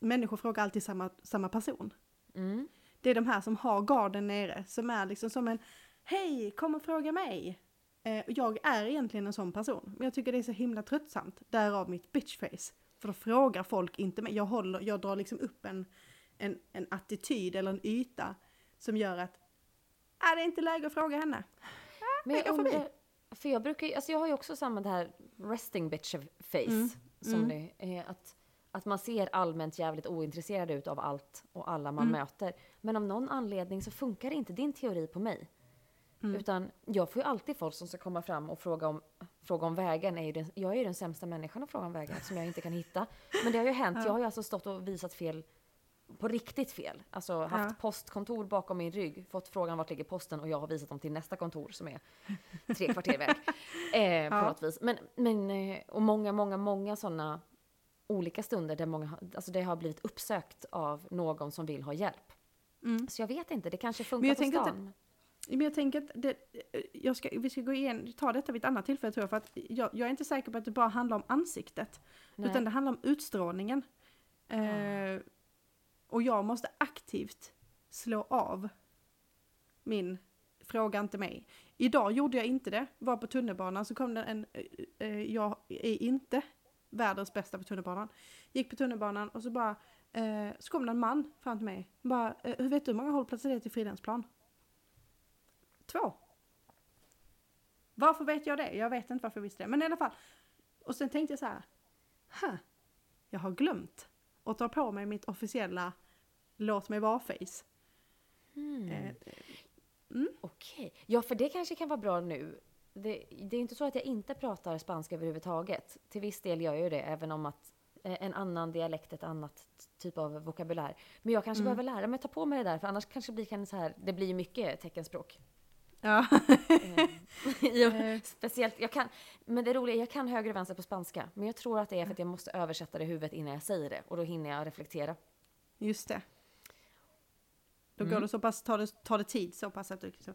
människor frågar alltid samma, samma person. Mm. Det är de här som har garden nere, som är liksom som en Hej, kom och fråga mig! Eh, jag är egentligen en sån person, men jag tycker det är så himla tröttsamt. Därav mitt bitchface. För då frågar folk inte mig. Jag, håller, jag drar liksom upp en, en, en attityd eller en yta som gör att ah, det är inte läge att fråga henne. Men jag jag undrar, för jag brukar alltså jag har ju också samma det här resting bitch face Mm. som Mm. det är. Att, att man ser allmänt jävligt ointresserad ut av allt och alla man Mm. möter. Men av någon anledning så funkar inte din teori på mig. Mm. Utan jag får ju alltid folk som ska komma fram och fråga om, fråga om vägen. Är ju den, jag är ju den sämsta människan att fråga om vägen som jag inte kan hitta. Men det har ju hänt. Ja. Jag har ju alltså stått och visat fel på riktigt fel. Alltså haft Ja. postkontor bakom min rygg, fått frågan vart ligger posten och jag har visat dem till nästa kontor som är tre kvarter iväg. (laughs) Eh, på Ja. något vis. Men, men, eh, och många, många, många sådana olika stunder där många, alltså det har blivit uppsökt av någon som vill ha hjälp. Mm. Så jag vet inte, det kanske funkar på stan. Men jag tänker att det, jag ska, vi ska gå igen, ta detta vid ett annat tillfälle tror jag, för att jag, jag är inte säker på att det bara handlar om ansiktet. Nej. Utan det handlar om utstrålningen. Eh, och jag måste aktivt slå av min fråga inte mig. Idag gjorde jag inte det. Var på tunnelbanan så kom det en, eh, eh jag är inte världens bästa på tunnelbanan. Gick på tunnelbanan och så bara, eh, så kom det en man fram till mig. Bara, eh, hur vet du hur många hållplatser det är till Fridhemsplan? Två. Varför vet jag det? Jag vet inte varför jag visste det. Men i alla fall. Och sen tänkte jag så här. Huh, jag har glömt att ta på mig mitt officiella låt mig vara-face. Hmm. Eh, Okej. Ja, för det kanske kan vara bra nu. Det, det är inte så att jag inte pratar spanska överhuvudtaget. Till viss del gör jag ju det, även om att eh, en annan dialekt, ett annat typ av vokabulär. Men jag kanske behöver lära mig att ta på mig det där, för annars kanske det blir så här, det blir mycket teckenspråk. ja. (laughs) Eh. Speciellt, jag kan, men det roliga är, jag kan höger och vänster på spanska. Men jag tror att det är för att jag måste översätta det i huvudet innan jag säger det. Och då hinner jag reflektera. Just det. Då Mm. går det så pass, tar det, tar det tid så pass att du liksom.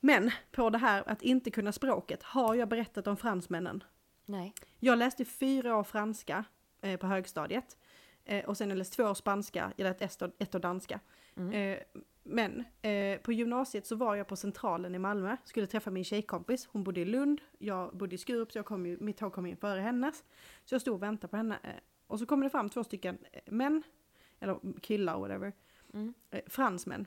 Men på det här att inte kunna språket har jag berättat om fransmännen. Nej. Jag läste fyra år franska eh, på högstadiet. Eh, och sen jag läst två år spanska, jag lät ett ett år danska. Mm. Eh, men eh, på gymnasiet så var jag på Centralen i Malmö, skulle träffa min tjejkompis. Hon bodde i Lund, jag bodde i Skurup, så jag kom ju, mitt tåg kom in före hennes. Så jag stod och väntade på henne. Eh, och så kommer det fram två stycken eh, män, eller killar whatever, Mm. eh, fransmän.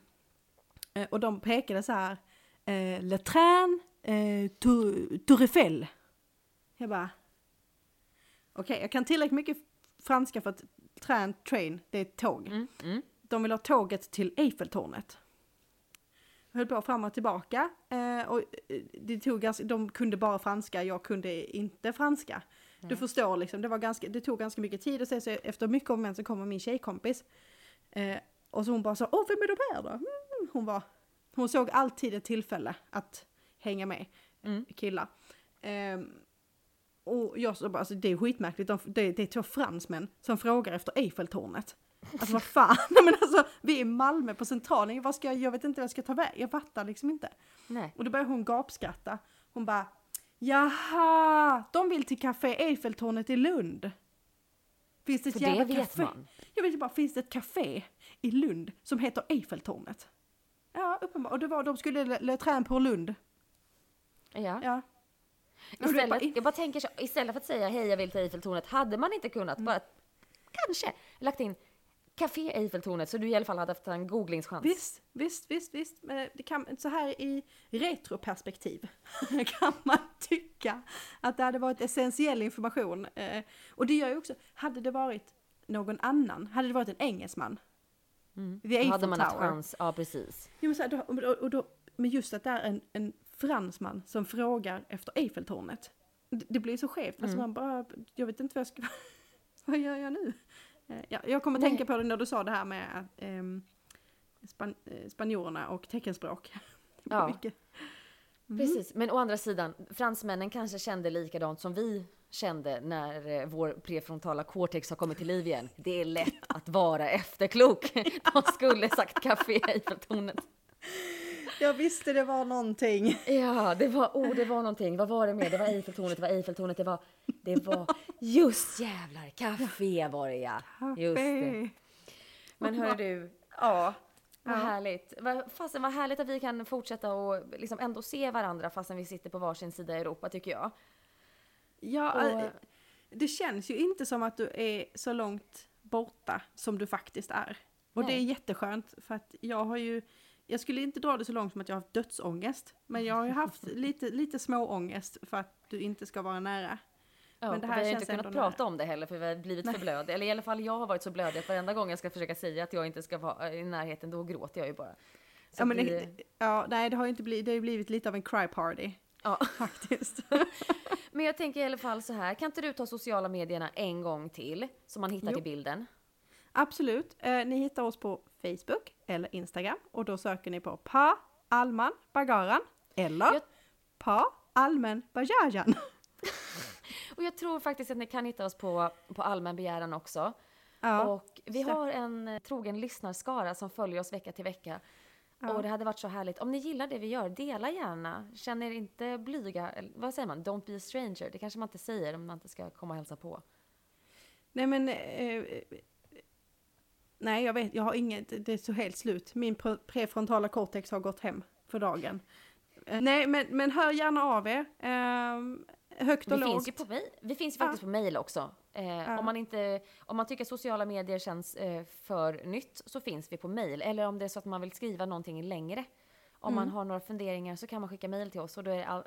Eh, och de pekade så här, eh, Le train, eh, Tour Tour Eiffel. Jag bara, okej, jag kan tillräckligt mycket franska för att train, train, det är ett tåg. Mm. Mm. De vill ha tåget till Eiffeltornet. Jag höll på fram och tillbaka eh, och eh, det tog ganska, de kunde bara franska, jag kunde inte franska. Du Nej. förstår liksom, det, var ganska, det tog ganska mycket tid och sen så efter mycket om så kommer min tjejkompis. Eh, och så hon bara så, åh vem är de här då? Mm, hon var, hon såg alltid ett tillfälle att hänga med Mm. killar. Ehm, och jag så bara, alltså, det är skitmärkligt, de, det, det är två fransmän som frågar efter Eiffeltornet. Alltså vad fan, (laughs) Nej, men alltså vi är i Malmö på centralen, vad ska jag, jag vet inte vad jag ska ta väg, jag fattar liksom inte. Nej. Och då börjar hon gapskratta. Hon bara, jaha, de vill till Café Eiffeltornet i Lund. Finns det ett För jävla det vet café? man. Jag vet bara, finns det ett café i Lund som heter Eiffeltornet? Ja, uppenbart. Och det var, de skulle Le, Le pour Lund. Ja. Ja. Vet bara, Istället, jag bara tänker så, istället för att säga hej jag vill till Eiffeltornet, hade man inte kunnat Mm. bara kanske lagt in Café Eiffeltornet så du i alla fall hade haft en googlingschans. Visst, visst, visst, visst. Men det kan, så här i retroperspektiv (laughs) kan man tycka att det hade varit essentiell information. Eh, och det gör ju också, hade det varit någon annan, hade det varit en engelsman, Mm. The Då hade Eiffel man Tower. chans, ja precis. Jo, men, så här, då, och, och då, men just att det är en, en fransman som frågar efter Eiffeltornet. Det, det blir så skevt. Alltså Mm. man bara, jag vet inte vad jag ska... (laughs) vad gör jag nu? Eh, Ja, jag kommer Nej. tänka på det när du sa det här med ehm, span, eh, spanjorerna och teckenspråk. (laughs) Ja. Mm. Precis, men å andra sidan, fransmännen kanske kände likadant som vi kände när eh, vår prefrontala cortex har kommit till liv igen. Det är lätt att vara efterklok. (laughs) De skulle sagt Café Eiffeltornet. Jag visste det var någonting. Ja, det var, oh, det var någonting. Vad var det mer? Det var Eiffeltornet, det var Eiffeltornet, det var, det var, just jävlar, café var det ja. Just det. Men hör du, ja, vad härligt. Fasen vad härligt att vi kan fortsätta och liksom ändå se varandra fastän vi sitter på varsin sida i Europa tycker jag. Ja, Och- eh, det känns ju inte som att du är så långt borta som du faktiskt är. Och det är Nej. jätteskönt för att jag har ju, jag skulle inte dra det så långt som att jag har haft dödsångest. Men jag har ju haft (laughs) lite, lite små ångest för att du inte ska vara nära. Ja, Men det och här vi har inte kunnat prata om det heller för vi har blivit Nej. för blödiga. Eller i alla fall jag har varit så blödig att varenda gång jag ska försöka säga att jag inte ska vara i närheten då gråter jag ju bara. Så Ja, men det, vi- ja, nej det har ju inte blivit, det har ju blivit lite av en cry party ja. (laughs) faktiskt. (laughs) Men jag tänker i alla fall så här, kan inte du ta sociala medierna en gång till? Så man hittar Jo. till bilden. Absolut. Eh, ni hittar oss på Facebook eller Instagram och då söker ni på Pa Alman Bagaran eller Jag- Pa Almen Bajajan. (laughs) Och jag tror faktiskt att ni kan hitta oss på, på allmän begäran också. Ja, Och vi har en eh, trogen lyssnarskara som följer oss vecka till vecka. Ja. Och det hade varit så härligt. Om ni gillar det vi gör, dela gärna. Känn er inte blyga. Vad säger man? Don't be a stranger. Det kanske man inte säger om man inte ska komma och hälsa på. Nej men, eh, Nej, jag vet, jag har inget, det är så helt slut. Min pre- prefrontala cortex har gått hem för dagen. Eh, nej, men, men hör gärna av er. Ehm, högt och Vi lågt. finns ju på. Vi finns ju faktiskt på mail också. Eh, Ja. om, man inte, om man tycker sociala medier känns eh, för nytt så finns vi på mail. Eller om det är så att man vill skriva någonting längre. Om man har några funderingar så kan man skicka mail till oss och då är det, all,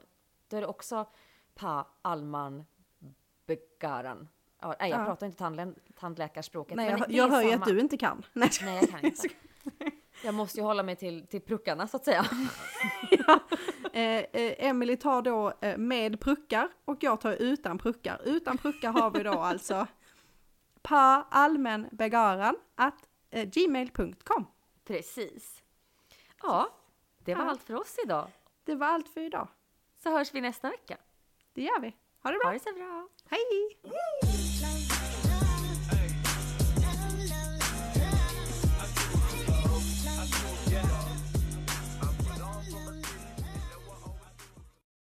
då är det också pa alman begaran. Ja, nej, jag Ja. pratar inte tandlä tandläkarspråket. Nej, men jag, är jag hör ju att du inte kan. Nej, Nej, jag kan inte. (laughs) Jag måste ju hålla mig till, till pruckarna så att säga. (laughs) Eh, eh, Emily tar då eh, med pruckar och jag tar utan pruckar. Utan pruckar har vi då (laughs) alltså pa allmänbegaran at eh, gmail.com. Precis. Ja, det var Ja. allt för oss idag. Det var allt för idag. Så hörs vi nästa vecka. Det gör vi. Ha det bra. Ha det så bra. Hej!